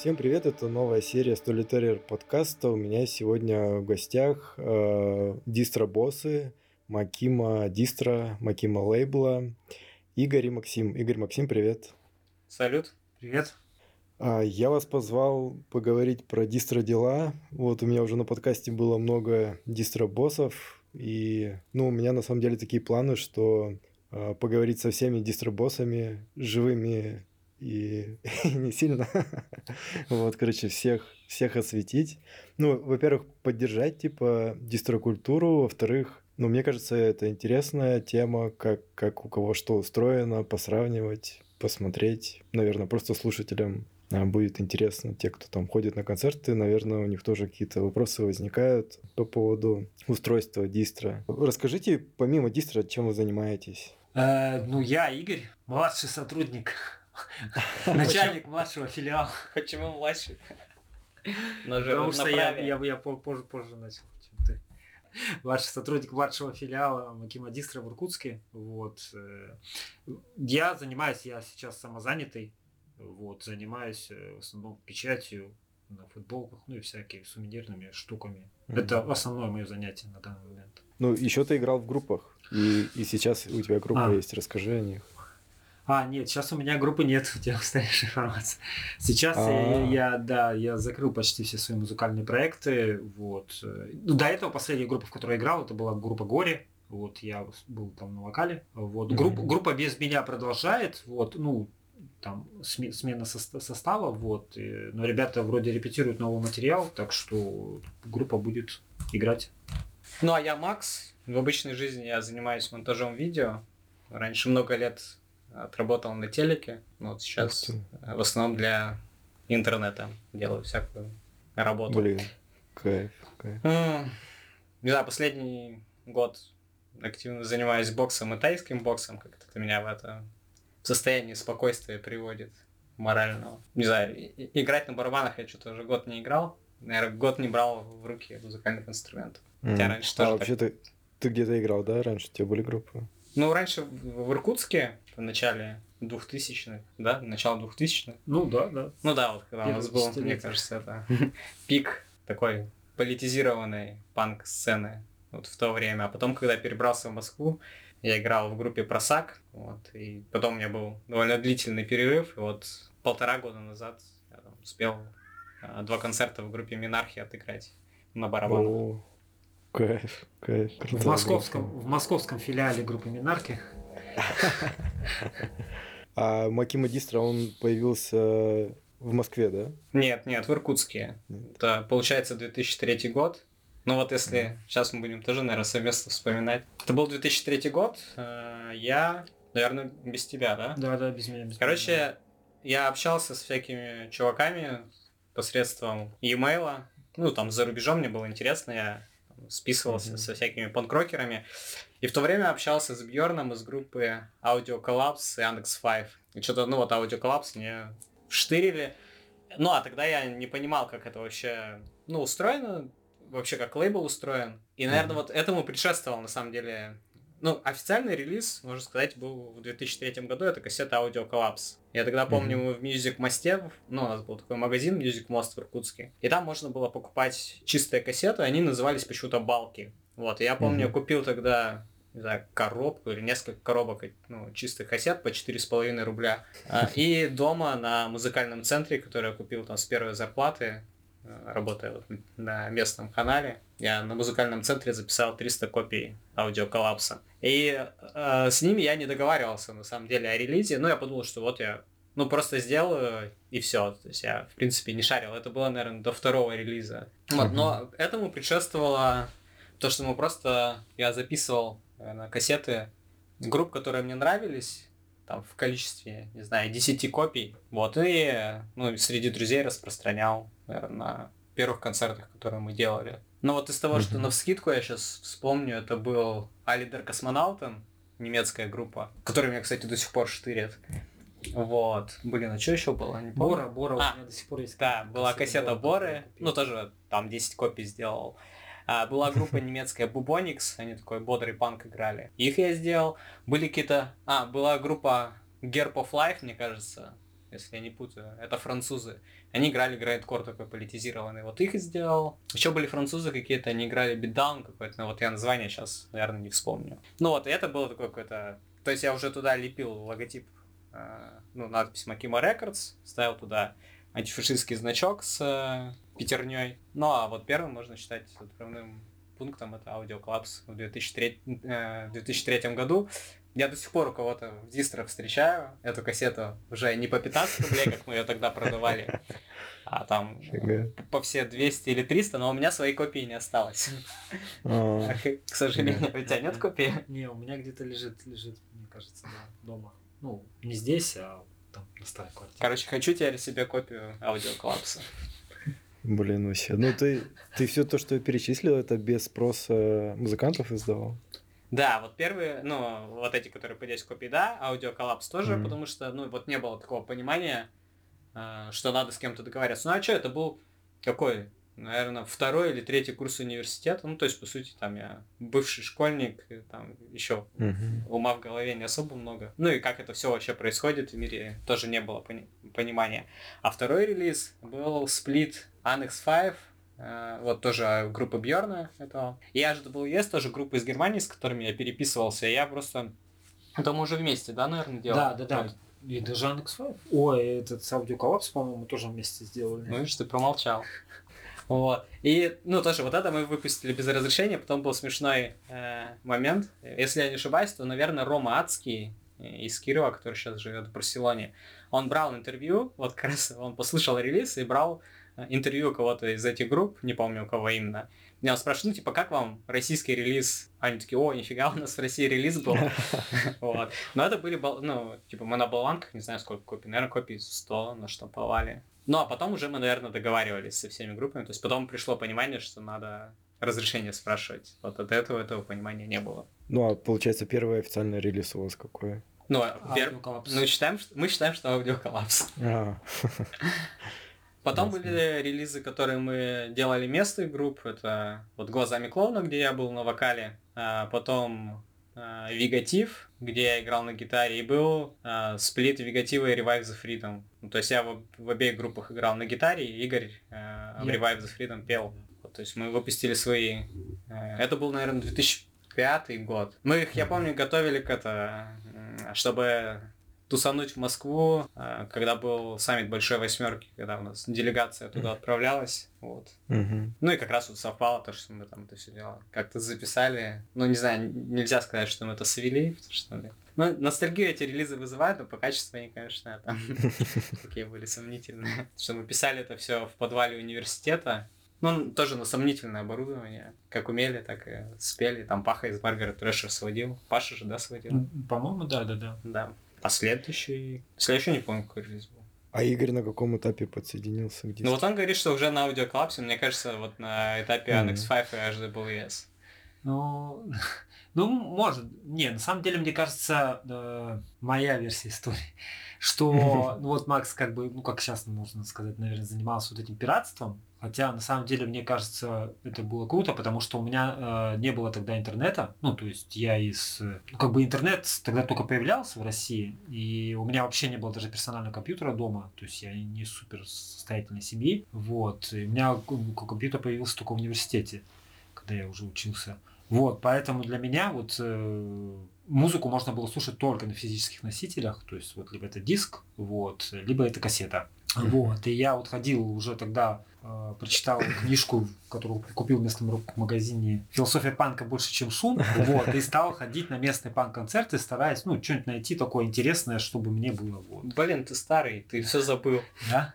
Всем привет, это новая серия Storyteller подкаста. У меня сегодня в гостях э, дистро-боссы Макима Дистро, Макима Лейбла, Игорь и Максим. Игорь, Максим, привет. Салют. Привет. А, я вас позвал поговорить про дистро-дела. Вот у меня уже на подкасте было много дистро-боссов, и ну, у меня на самом деле такие планы, что э, поговорить со всеми дистро-боссами, живыми и не сильно. вот, короче, всех, всех осветить. Ну, во-первых, поддержать, типа, дистрокультуру, во-вторых, ну, мне кажется, это интересная тема, как, как у кого что устроено, посравнивать, посмотреть. Наверное, просто слушателям а, будет интересно. Те, кто там ходит на концерты, наверное, у них тоже какие-то вопросы возникают по поводу устройства дистро. Расскажите, помимо дистро, чем вы занимаетесь? Э, ну, я Игорь, младший сотрудник Начальник младшего филиала. Почему младший? Потому что я, я, я позже, позже начал, чем ты. Младший сотрудник младшего филиала Макима Дистра в Иркутске. Вот. Э, я занимаюсь, я сейчас самозанятый. Вот, занимаюсь э, в основном печатью на футболках, ну и всякими сувенирными штуками. Mm-hmm. Это основное мое занятие на данный момент. Ну, еще ты играл в группах. И, и сейчас у тебя группа а. есть. Расскажи о них. А, нет, сейчас у меня группы нет, у тебя настоящая информация. Сейчас я, я, да, я закрыл почти все свои музыкальные проекты. Вот. Ну, до этого последняя группа, в которой я играл, это была группа Горе. Вот, я был там на вокале. Вот. Групп, группа без меня продолжает. Вот, ну, там смена состава, вот. И, но ребята вроде репетируют новый материал, так что группа будет играть. Ну а я Макс. В обычной жизни я занимаюсь монтажом видео. Раньше много лет отработал на телеке, но вот сейчас в основном для интернета делаю всякую работу. Блин, кайф, кайф. Не знаю, последний год активно занимаюсь боксом и тайским боксом, как-то это меня в это в состояние спокойствия приводит морального. Не знаю, играть на барабанах я что-то уже год не играл. Наверное, год не брал в руки музыкальных инструментов. Mm. Хотя раньше а тоже вообще так... ты, ты где-то играл, да? Раньше у тебя были группы? Ну, раньше в Иркутске в начале двухтысячных, да, начало двухтысячных. Ну да, да. Ну да, вот когда у нас был, мне кажется, это пик такой политизированной панк-сцены вот в то время. А потом, когда перебрался в Москву, я играл в группе Просак, вот, и потом у меня был довольно длительный перерыв, и вот полтора года назад я там, успел а, два концерта в группе Минархи отыграть на барабанах. О, кайф, кайф. В московском, в московском филиале группы Минархи а Макима Дистро, он появился в Москве, да? Нет, нет, в Иркутске. Это, получается, 2003 год. Ну вот если mm. сейчас мы будем тоже, наверное, совместно вспоминать. Это был 2003 год. Э, я, наверное, без тебя, да? Да, да, без меня. Без Короче, меня. я общался с всякими чуваками посредством e-mail. Ну, там за рубежом мне было интересно, я списывался mm-hmm. со всякими панкрокерами. И в то время общался с Бьорном из группы Audio Collapse и Annex 5. И что-то, ну вот Audio Collapse мне штырили. Ну, а тогда я не понимал, как это вообще, ну, устроено, вообще как лейбл устроен. И, наверное, mm-hmm. вот этому предшествовал, на самом деле, ну, официальный релиз, можно сказать, был в 2003 году, это кассета Audio Collapse. Я тогда помню, mm-hmm. мы в Music Most, ну, у нас был такой магазин Music Most в Иркутске, и там можно было покупать чистые кассеты, они назывались почему-то балки. Вот, и я помню, mm-hmm. купил тогда не знаю, коробку или несколько коробок ну, чистых кассет по 4,5 рубля. А, и дома на музыкальном центре, который я купил там с первой зарплаты, работая вот на местном канале, я на музыкальном центре записал 300 копий аудиоколлапса. И э, с ними я не договаривался, на самом деле, о релизе, но я подумал, что вот я ну, просто сделаю, и все. То есть я, в принципе, не шарил. Это было, наверное, до второго релиза. Вот, но этому предшествовало то, что мы просто... Я записывал на кассеты групп, которые мне нравились, там в количестве, не знаю, 10 копий. Вот, и ну, среди друзей распространял, наверное, на первых концертах, которые мы делали. Но вот из того, mm-hmm. что на вскидку я сейчас вспомню, это был Алидер Космонавтен, немецкая группа, которая меня, кстати, до сих пор штырит. Вот. Блин, а что еще было? Не Бора, Бора а, у меня до сих пор есть. Да, была кассета Боры, ну тоже там 10 копий сделал. А, была группа немецкая Bubonix, они такой бодрый панк играли. Их я сделал. Были какие-то... А, была группа Gerb of Life, мне кажется. Если я не путаю. Это французы. Они играли грайндкор такой политизированный. Вот их сделал. Еще были французы какие-то, они играли битдаун какой-то, но вот я название сейчас, наверное, не вспомню. Ну вот, и это было такое какое-то... То есть я уже туда лепил логотип, э, ну, надпись Makima Records, ставил туда антифашистский значок с э, пятерней. Ну а вот первым можно считать отправным пунктом это Audio Clubs в 2003, э, 2003 году. Я до сих пор у кого-то в дистрах встречаю эту кассету уже не по 15 рублей, как мы ее тогда продавали, а там по все 200 или 300, но у меня своей копии не осталось. А. К сожалению, у тебя нет копии? Не, у меня где-то лежит, лежит, мне кажется, дома. Ну, не здесь, а там на старой квартире. Короче, хочу теперь себе копию аудиоклапса. Блин, вообще. Ну ты, ты все то, что я перечислил, это без спроса музыкантов издавал? Да, вот первые, ну, вот эти, которые по 10 копий, да, аудиоколлапс тоже, mm-hmm. потому что, ну, вот не было такого понимания, э, что надо с кем-то договариваться. Ну, а что, это был какой, наверное, второй или третий курс университета, ну, то есть, по сути, там я бывший школьник, там еще mm-hmm. ума в голове не особо много. Ну, и как это все вообще происходит в мире, тоже не было пони- понимания. А второй релиз был сплит Annex 5, Э, вот тоже группа Бьорна этого. И AHWS тоже группа из Германии, с которыми я переписывался. Я просто... Это мы уже вместе, да, наверное, делали? Да, да, да. И даже Annex 5. Ой, этот с аудиоколлапс, по-моему, тоже вместе сделали. Ну, видишь, ты промолчал. Вот. И, ну, тоже вот это мы выпустили без разрешения, потом был смешной э, момент. Если я не ошибаюсь, то, наверное, Рома Адский из Кирова, который сейчас живет в Барселоне, он брал интервью, вот как раз он послушал релиз и брал интервью кого-то из этих групп, не помню у кого именно. Меня спрашивают, ну, типа, как вам российский релиз? Они такие, о, нифига, у нас в России релиз был. Вот. Но это были, ну, типа, мы на болванках, не знаю, сколько копий, наверное, копий 100 наштамповали. Ну, а потом уже мы, наверное, договаривались со всеми группами. То есть потом пришло понимание, что надо разрешение спрашивать. Вот от этого этого понимания не было. Ну, а получается, первый официальный релиз у вас какой? Ну, а, пер... ну считаем, что... мы считаем, что аудиоколлапс. А. Потом Ясно. были релизы, которые мы делали местных групп. Это вот «Глазами клоуна», где я был на вокале. А потом а, «Вегатив», где я играл на гитаре. И был а, сплит «Вегатива» и «Revive the Freedom». Ну, то есть я в, в обеих группах играл на гитаре, и Игорь а, в «Revive the Freedom» пел. Вот, то есть мы выпустили свои... А, это был, наверное, 2005 год. Мы их, я помню, готовили к это, чтобы тусануть в Москву, а, когда был саммит Большой Восьмерки, когда у нас делегация туда отправлялась. Вот. Угу. Ну и как раз вот совпало то, что мы там это все дело как-то записали. Ну, не знаю, нельзя сказать, что мы это свели, что ли. Ну, ностальгию эти релизы вызывают, но по качеству они, конечно, там такие были сомнительные. Что мы писали это все в подвале университета, ну, тоже на сомнительное оборудование. Как умели, так и спели. Там Паха из Маргарет Трэшер сводил. Паша же, да, сводил? По-моему, да, да, да. Да. А следующий... Следующий не помню, какой релиз был. А Игорь на каком этапе подсоединился? Где ну вот он говорит, что уже на аудиоклапсе, мне кажется, вот на этапе mm-hmm. Annex 5 и HDBLS. Ну, ну, может. Не, на самом деле, мне кажется, э, моя версия истории, что ну, вот Макс как бы, ну как сейчас можно сказать, наверное, занимался вот этим пиратством, Хотя, на самом деле, мне кажется, это было круто, потому что у меня э, не было тогда интернета. Ну, то есть я из... Ну, как бы интернет тогда только появлялся в России, и у меня вообще не было даже персонального компьютера дома. То есть я не супер состоятельной семьи. Вот. И у меня компьютер появился только в университете, когда я уже учился. Вот, поэтому для меня вот э, музыку можно было слушать только на физических носителях, то есть вот либо это диск, вот, либо это кассета. Вот, и я вот ходил уже тогда, э, прочитал книжку, которую купил в местном магазине «Философия панка больше, чем шум», вот, и стал ходить на местные панк-концерты, стараясь, ну, что-нибудь найти такое интересное, чтобы мне было, вот. Блин, ты старый, ты все забыл. Да?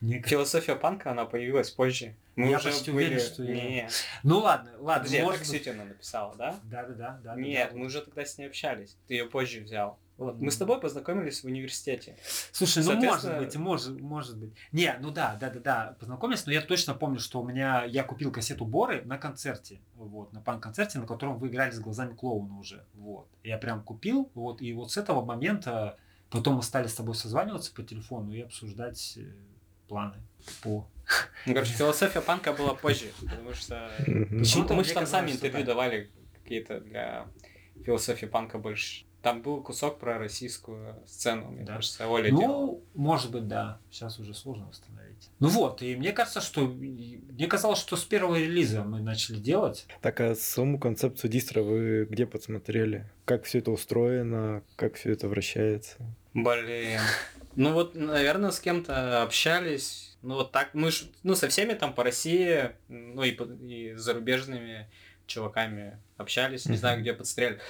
Мне... Философия панка, она появилась позже. Мы я уже почти были... уверен, что не, я... Ну ладно, ладно. Подожди, может... это Ксютина написала, да? Да, да, да. да Нет, да, мы уже тогда с ней общались. Ты ее позже взял. Вот. Мы с тобой познакомились в университете. Слушай, ну может быть, может, может быть. Не, ну да, да, да, да, познакомились, но я точно помню, что у меня я купил кассету Боры на концерте, вот, на панк-концерте, на котором вы играли с глазами клоуна уже, вот. Я прям купил, вот, и вот с этого момента потом мы стали с тобой созваниваться по телефону и обсуждать э, планы по ну, короче, философия панка была позже, потому что почему-то мы же там сами интервью давали какие-то для философии панка больше. Там был кусок про российскую сцену, мне Да. кажется, Оля Ну, делала. может быть, да. Сейчас уже сложно восстановить. Ну вот, и мне кажется, что... Мне казалось, что с первого релиза мы начали делать. Так, а саму концепцию дистро вы где подсмотрели? Как все это устроено? Как все это вращается? Блин. Ну вот, наверное, с кем-то общались. Ну вот так, мы ж, ну со всеми там по России, ну и, и с зарубежными чуваками общались, не знаю, где подстрелили.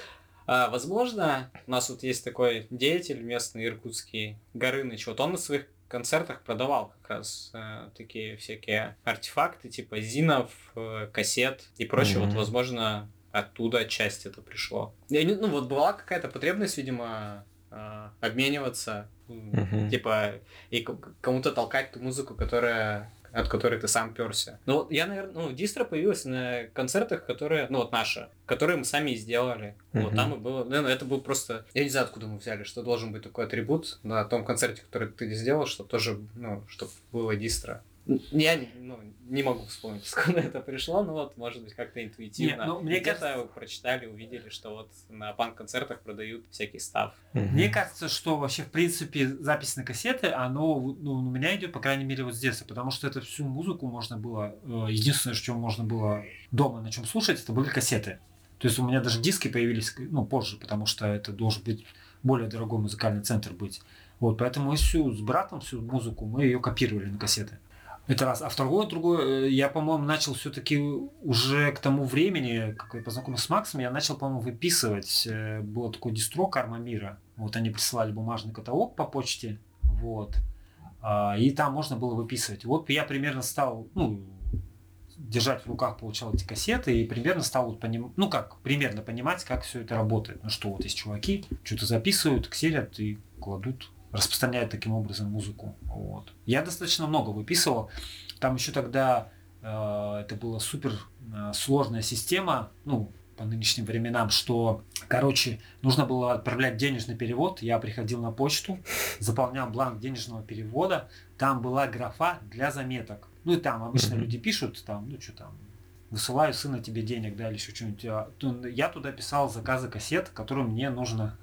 А, возможно, у нас вот есть такой деятель местный, иркутский, Горыныч, вот он на своих концертах продавал как раз э, такие всякие артефакты, типа зинов, э, кассет и прочее. Мгм. Вот, возможно, оттуда часть это пришло. Я не- ну вот была какая-то потребность, видимо, э, обмениваться, Мгм. типа, и кому-то толкать ту музыку, которая от которой ты сам перся. Ну вот я, наверное, ну, дистро появилась на концертах, которые, ну вот наша, которые мы сами и сделали. Вот Мгм. там и было, наверное, это был просто, я не знаю, откуда мы взяли, что должен быть такой атрибут на том концерте, который ты сделал, что тоже, ну, чтобы было дистро. Я не- ну, не могу вспомнить, откуда это пришло, но вот, может быть, как-то интуитивно. Не, ну, мне Где-то кажется- вы прочитали, увидели, что вот на панк-концертах продают всякий став. Мгм. Мне кажется, что вообще, в принципе, запись на кассеты, оно ну, у меня идет, по крайней мере, вот с детства, потому что это всю музыку можно было, э, единственное, что можно было дома на чем слушать, это были кассеты. То есть у меня даже диски появились, ну, позже, потому что это должен быть более дорогой музыкальный центр быть. Вот, поэтому мы всю с братом, всю музыку, мы ее копировали на кассеты. Это раз. А второе, другое, э, я, по-моему, начал все-таки уже к тому времени, как я познакомился с Максом, я начал, по-моему, выписывать. э, Было такое дистро Карма Мира. Вот они присылали бумажный каталог по почте. Вот. А, И там можно было выписывать. Вот я примерно стал, ну, держать в руках, получал эти кассеты и примерно стал вот поним... ну как, примерно понимать, как все это работает. Ну что, вот есть чуваки, что-то записывают, ксерят и кладут, распространяют таким образом музыку. Вот. Я достаточно много выписывал. Там еще тогда э, это была супер э, сложная система, ну, по нынешним временам, что, короче, нужно было отправлять денежный перевод. Я приходил на почту, заполнял бланк денежного перевода. Там была графа для заметок. Ну и там обычно люди пишут, там, ну что там, высылаю сына тебе денег, да, или еще что-нибудь. А, то Я туда писал заказы кассет, которые мне нужно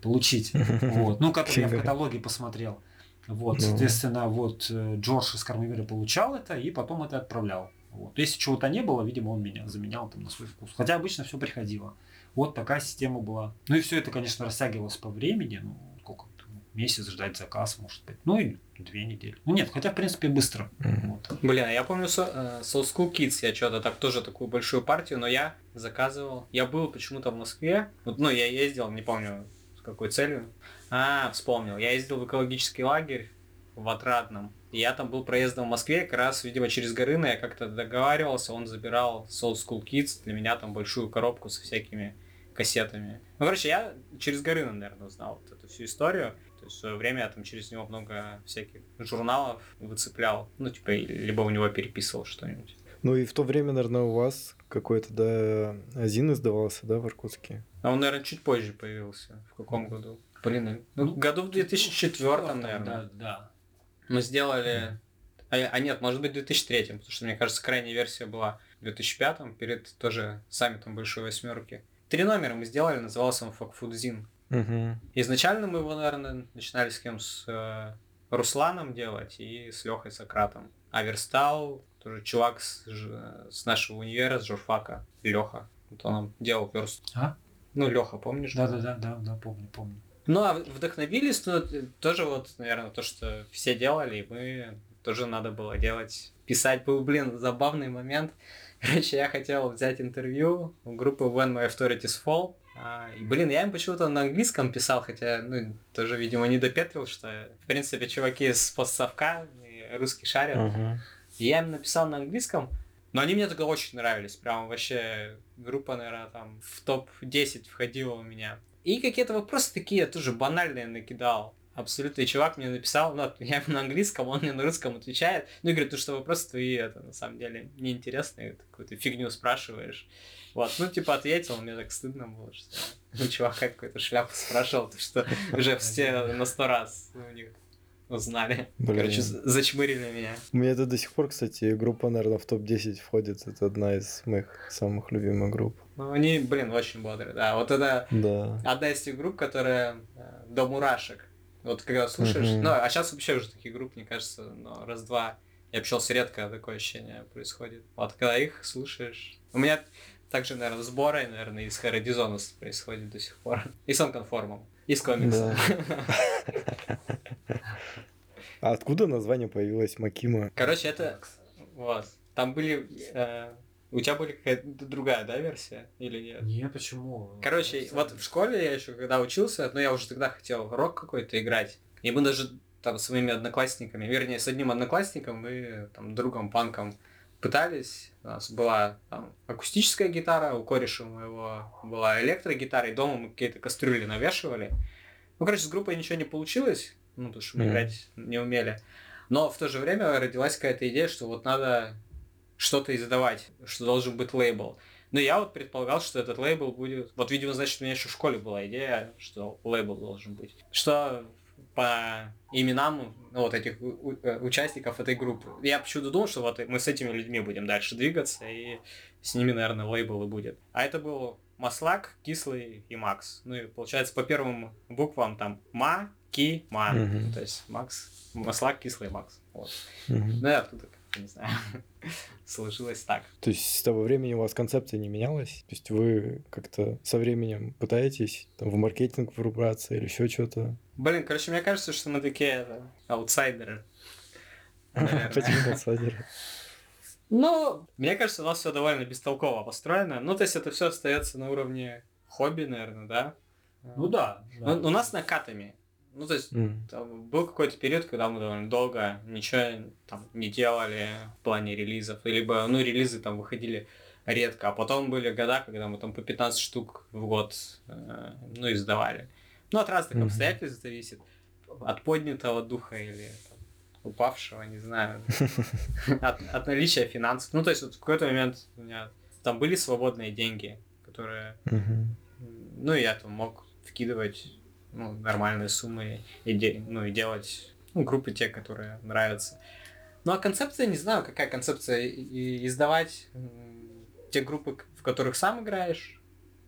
получить. Вот. Ну, как я в каталоге посмотрел. Вот, Ну. соответственно, вот э, Джордж из Кармивера получал это и потом это отправлял. Вот. Если чего-то не было, видимо, он меня заменял там на свой вкус. Хотя обычно все приходило. Вот такая система была. Ну и все это, конечно, растягивалось по времени. Ну, месяц ждать заказ, может быть. Ну и две недели. Ну нет, хотя, в принципе, быстро. Мгм. Вот. Блин, а я помню со, э, Soul School Kids, я что-то так тоже такую большую партию, но я заказывал. Я был почему-то в Москве. Вот, ну, я ездил, не помню с какой целью. А, вспомнил. Я ездил в экологический лагерь в Отрадном. И я там был проездом в Москве, как раз, видимо, через Горына я как-то договаривался, он забирал Soul School Kids, для меня там большую коробку со всякими кассетами. Ну, короче, я через Горына, наверное, узнал вот эту всю историю. То есть в свое время я там через него много всяких журналов выцеплял. Ну, типа, либо у него переписывал что-нибудь. Ну и в то время, наверное, у вас какой-то, да, Азин издавался, да, в Иркутске? А он, наверное, чуть позже появился. В каком году? Блин, ну, году в 2004, наверное. Да, да. Мы сделали... А, а нет, может быть, в 2003, потому что, мне кажется, крайняя версия была в 2005, перед тоже саммитом Большой Восьмерки. Три номера мы сделали, назывался он Факфудзин. Угу. Изначально мы его, наверное, начинали с кем? С э, Русланом делать и с Лехой Сократом. А верстал тоже чувак с, с нашего универа, с журфака, Леха. Вот он нам делал верст. А? Ну, Леха, помнишь? Да, да, да, да, да, помню, помню. Ну, а вдохновились, ну, тоже вот, наверное, то, что все делали, и мы тоже надо было делать. Писать был, блин, забавный момент. Короче, я хотел взять интервью у группы When My Authorities Fall. А, и, блин, я им почему-то на английском писал, хотя, ну, тоже, видимо, не допетрил, что, в принципе, чуваки с постсовка русский шарят. И я им написал на английском, но они мне тогда очень нравились. Прям вообще группа, наверное, там в топ-10 входила у меня. И какие-то вопросы такие тоже банальные накидал. Абсолютно. И чувак мне написал, ну, я ему на английском, он мне на русском отвечает. Ну, и говорит, ну, что вопросы твои, это, на самом деле, неинтересные, какую-то фигню спрашиваешь. Вот, ну, типа, ответил, мне так стыдно было, что ну, чувака какой-то шляпу спрашивал, то что уже все на сто раз у них узнали. Блин. Короче, зачмырили меня. У меня это до сих пор, кстати, группа, наверное, в топ-10 входит. Это одна из моих самых любимых групп. Ну, они, блин, очень бодрые, да. Вот это да. одна из тех групп, которая э, до мурашек. Вот когда слушаешь, uh-huh. ну, а сейчас вообще уже таких групп, мне кажется, ну, раз-два. Я общался редко, такое ощущение происходит. Вот когда их слушаешь. У меня также, наверное, сборы, наверное, из Харадизонус происходит до сих пор. И с онконформом. И с комиксом. А откуда название появилось Макима? Короче, это... Вот. Там были... Э, у тебя были какая-то другая, да, версия? Или нет? Не, почему? Короче, вот в школе я еще когда учился, но я уже тогда хотел рок какой-то играть. И мы даже там с моими одноклассниками, вернее, с одним одноклассником мы там другом панком пытались. У нас была там, акустическая гитара, у кореша моего была электрогитара, и дома мы какие-то кастрюли навешивали. Ну, короче, с группой ничего не получилось, ну, потому что мы mm-hmm. играть не умели. Но в то же время родилась какая-то идея, что вот надо что-то издавать, что должен быть лейбл. Но я вот предполагал, что этот лейбл будет... Вот, видимо, значит, у меня еще в школе была идея, что лейбл должен быть. Что по именам ну, вот этих э, участников этой группы. Я почему-то думал, что вот мы с этими людьми будем дальше двигаться, и с ними, наверное, лейбл и будет. А это был Маслак, Кислый и Макс. Ну и получается по первым буквам там Ма, Ки, Ма. Угу. То есть Макс, Маслак, Кислый, Макс. Вот. Угу. Ну и оттуда не знаю, сложилось так. То есть с того времени у вас концепция не менялась? То есть вы как-то со временем пытаетесь там, в маркетинг врубаться или еще что-то? Блин, короче, мне кажется, что мы такие это, аутсайдеры. Почему аутсайдеры? Ну, мне кажется, у нас все довольно бестолково построено. Ну, то есть это все остается на уровне хобби, наверное, да? Ну да. да. У, у нас накатами. Ну, то есть, mm. там был какой-то период, когда мы довольно долго ничего там не делали в плане релизов. Либо, ну, релизы там выходили редко. А потом были года, когда мы там по 15 штук в год, э, ну, издавали. Ну, от разных mm-hmm. обстоятельств зависит. От поднятого духа или там, упавшего, не знаю. От, от наличия финансов. Ну, то есть, вот в какой-то момент у меня там были свободные деньги, которые... Mm-hmm. Ну, я там мог вкидывать ну, нормальные суммы и, де, ну, и делать ну, группы те, которые нравятся. Ну а концепция, не знаю, какая концепция, и, издавать те группы, в которых сам играешь,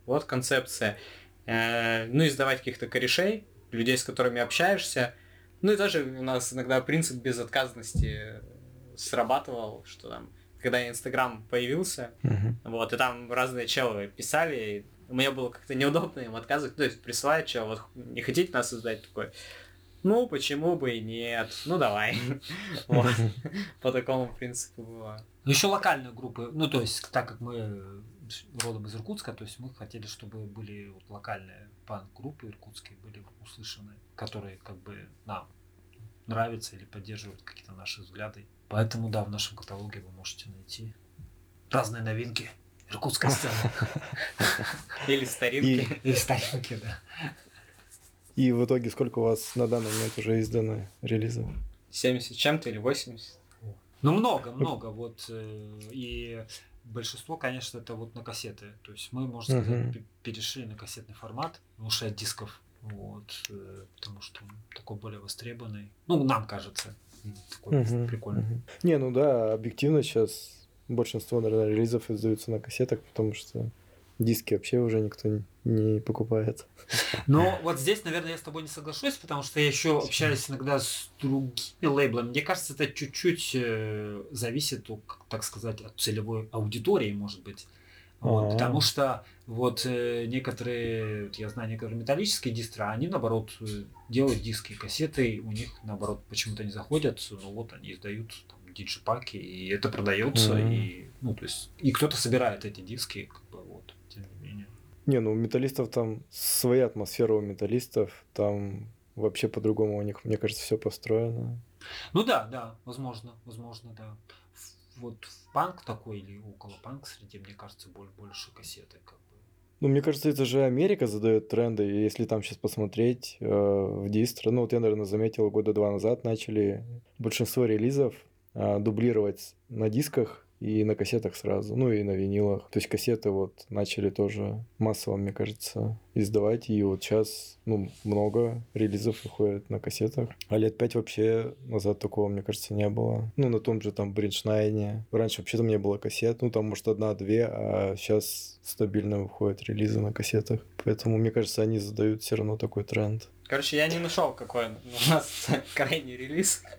вот концепция. Э, ну, издавать каких-то корешей, людей, с которыми общаешься. Ну и тоже у нас иногда принцип безотказности срабатывал, что там, когда Инстаграм появился, uh-huh. вот, и там разные челы писали, мне было как-то неудобно им отказывать. То есть присылать, что вот не хотите нас создать такой. Ну, почему бы и нет? Ну, давай. По такому принципу было. Ну, еще локальные группы. Ну, то есть, так как мы родом из Иркутска, то есть мы хотели, чтобы были вот локальные панк-группы иркутские были услышаны, которые как бы нам нравятся или поддерживают какие-то наши взгляды. Поэтому, да, в нашем каталоге вы можете найти разные новинки. Иркутская сцена. Или старинки. Или старинки, да. И в итоге сколько у вас на данный момент уже издано релизов? 70 чем-то или 80? Ну, много, много. Вот, э, и большинство, конечно, это вот на кассеты. То есть мы, можно сказать, uh-huh. перешли на кассетный формат, лучше от дисков. Вот, э, потому что он такой более востребованный. Ну, нам кажется, такой uh-huh. прикольный. Uh-huh. Не, ну да, объективно сейчас большинство, наверное, релизов издаются на кассетах, потому что диски вообще уже никто не покупает. Но вот здесь, наверное, я с тобой не соглашусь, потому что я еще общаюсь иногда с другими лейблами. Мне кажется, это чуть-чуть э, зависит, так сказать, от целевой аудитории, может быть. Вот, потому что вот э, некоторые, я знаю, некоторые металлические дистры, они наоборот э, делают диски, кассеты, у них наоборот почему-то не заходят, но вот они издают там, диджипаки, и это продается, mm-hmm. и, ну, то есть, и кто-то собирает эти диски, как бы, вот, тем не менее. Не, ну, у металлистов там своя атмосфера у металлистов, там вообще по-другому у них, мне кажется, все построено. Ну да, да, возможно, возможно, да. Вот в панк такой или около панк среди, мне кажется, больше кассеты, как бы. Ну, мне кажется, это же Америка задает тренды, и если там сейчас посмотреть э, в дистро, ну, вот я, наверное, заметил, года два назад начали большинство релизов а, дублировать на дисках и на кассетах сразу, ну и на винилах. То есть кассеты вот начали тоже массово, мне кажется, издавать, и вот сейчас, ну, много релизов выходит на кассетах. А лет пять вообще назад такого, мне кажется, не было. Ну, на том же там Бриншнайне. Раньше вообще там не было кассет, ну, там, может, одна-две, а сейчас стабильно выходят релизы на кассетах. Поэтому, мне кажется, они задают все равно такой тренд. Короче, я не нашел, какой у нас крайний релиз.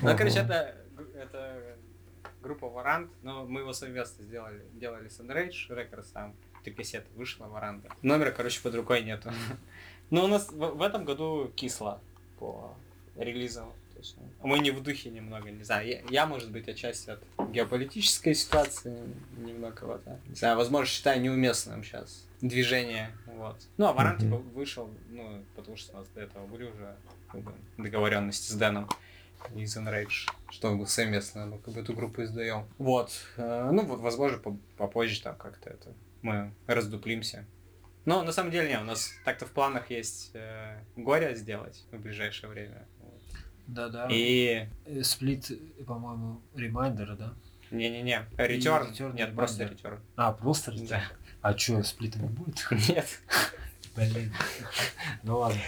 Ну, короче, это, это группа Варант, но мы его совместно сделали, делали с Enrage Records, там три кассеты вышло Варанта. Номера, короче, под рукой нету. Но у нас в, в этом году кисло по релизам. Мы не в духе немного, не знаю. Я, я может быть, отчасти от геополитической ситуации немного вот. Не знаю, возможно, считаю неуместным сейчас движение. Вот. Ну, а Варан, типа, вышел, ну, потому что у нас до этого были уже как бы, договоренности с Дэном из Enrage, что мы совместно мы как бы эту группу издаем. Вот. Э, ну, вот, возможно, попозже там как-то это мы раздуплимся. Но на самом деле нет, у нас так-то в планах есть э, горе сделать в ближайшее время. Да-да. И... Э, сплит, по-моему, ремайдер, да? Не-не-не, return Нет, просто Return. А, просто Return? Да. А что, сплита не будет? Нет. Блин. Ну ладно.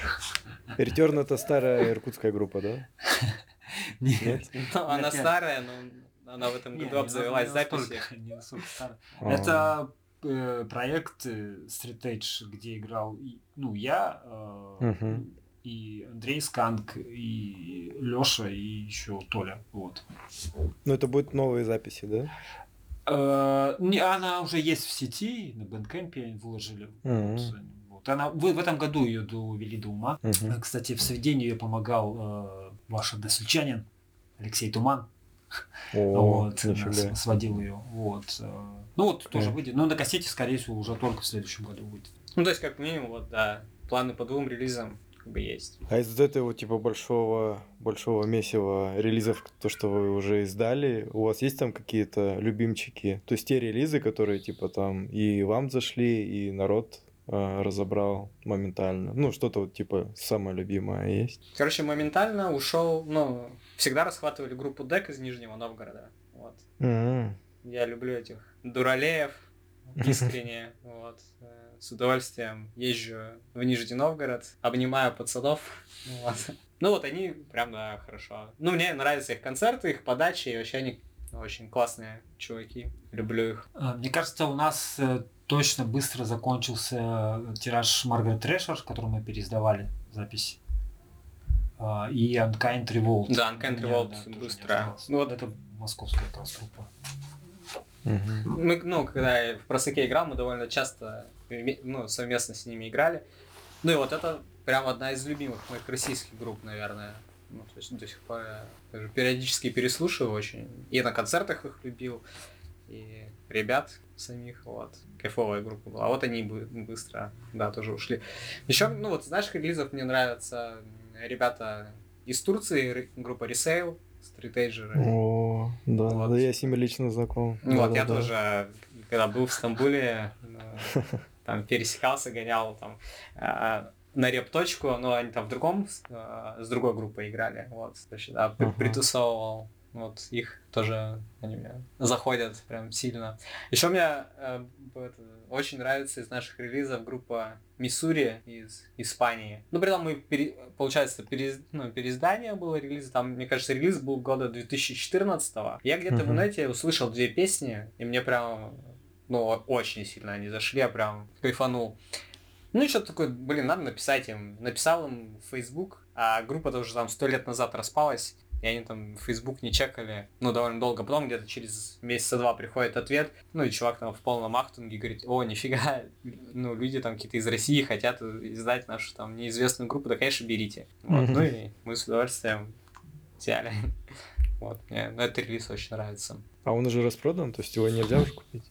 Return это старая иркутская группа, да? Нет. Ну, она старая, но она в этом году обзавелась записью. Не настолько старая. Это э, проект э, Street Edge, где играл ну я э, и Андрей Сканг и Лёша и еще Толя вот. Ну это будут новые записи, да? Она уже есть в сети, на Бендкэмпе выложили. Вот. Она, в, в этом году ее довели до ума. uh Кстати, в сведении ее помогал э, ваш односельчанин Алексей Туман. О, вот, сводил ее. Вот. Ну вот тоже выйдет. Но на кассете, скорее всего, уже только в следующем году будет. Ну, то есть, как минимум, вот, да, планы по двум релизам как бы есть. А из этого типа большого, большого месива релизов, то, что вы уже издали, у вас есть там какие-то любимчики? То есть те релизы, которые типа там и вам зашли, и народ э, разобрал моментально. Ну, что-то вот типа самое любимое есть. Короче, моментально ушел, ну, всегда расхватывали группу Дек из Нижнего Новгорода. Вот. Mm-hmm. Я люблю этих дуралеев искренне. Вот. Э, с удовольствием езжу в Нижний Новгород, обнимаю пацанов. Вот. Ну вот они прям, да, хорошо. Ну, мне нравятся их концерты, их подачи, и вообще они очень классные чуваки. Люблю их. А, мне кажется, у нас э, точно быстро закончился тираж Маргарет Трэшер, который мы переиздавали запись. А, и Unkind Revolt. Да, Unkind Revolt да, быстро. Ну, вот это московская как раз группа. Угу. Мы, ну, когда я в просаке играл, мы довольно часто ну, совместно с ними играли. Ну и вот это прям одна из любимых моих российских групп, наверное. Ну, то есть до сих пор я периодически переслушиваю очень. И на концертах их любил, и ребят самих, вот. Кайфовая группа была. А вот они быстро, да, тоже ушли. Еще, ну вот, знаешь, релизов мне нравятся ребята из Турции, группа Resale, стритейджеры. О, да, вот. да, я с ними лично знаком. Вот, да, я да, тоже, когда был в Стамбуле, ну, там пересекался, гонял там а, на репточку, но они там в другом, а, с другой группой играли, вот, значит, да, притусовывал вот их тоже они мне заходят прям сильно. Еще мне э, это, очень нравится из наших релизов группа Миссури из Испании. Ну, при этом мы, пере, получается, перез, ну, переиздание было релиза, там, мне кажется, релиз был года 2014 -го. Я где-то uh-huh. в инете услышал две песни, и мне прям, ну, очень сильно они зашли, я прям кайфанул. Ну и что такое, блин, надо написать им. Написал им в Facebook, а группа тоже там сто лет назад распалась и они там Facebook не чекали, ну, довольно долго. Потом где-то через месяца два приходит ответ, ну, и чувак там в полном ахтунге говорит, о, нифига, ну, люди там какие-то из России хотят издать нашу там неизвестную группу, да, конечно, берите. Вот, ну, и мы с удовольствием взяли. Вот, мне ну, этот релиз очень нравится. А он уже распродан, то есть его нельзя уже купить?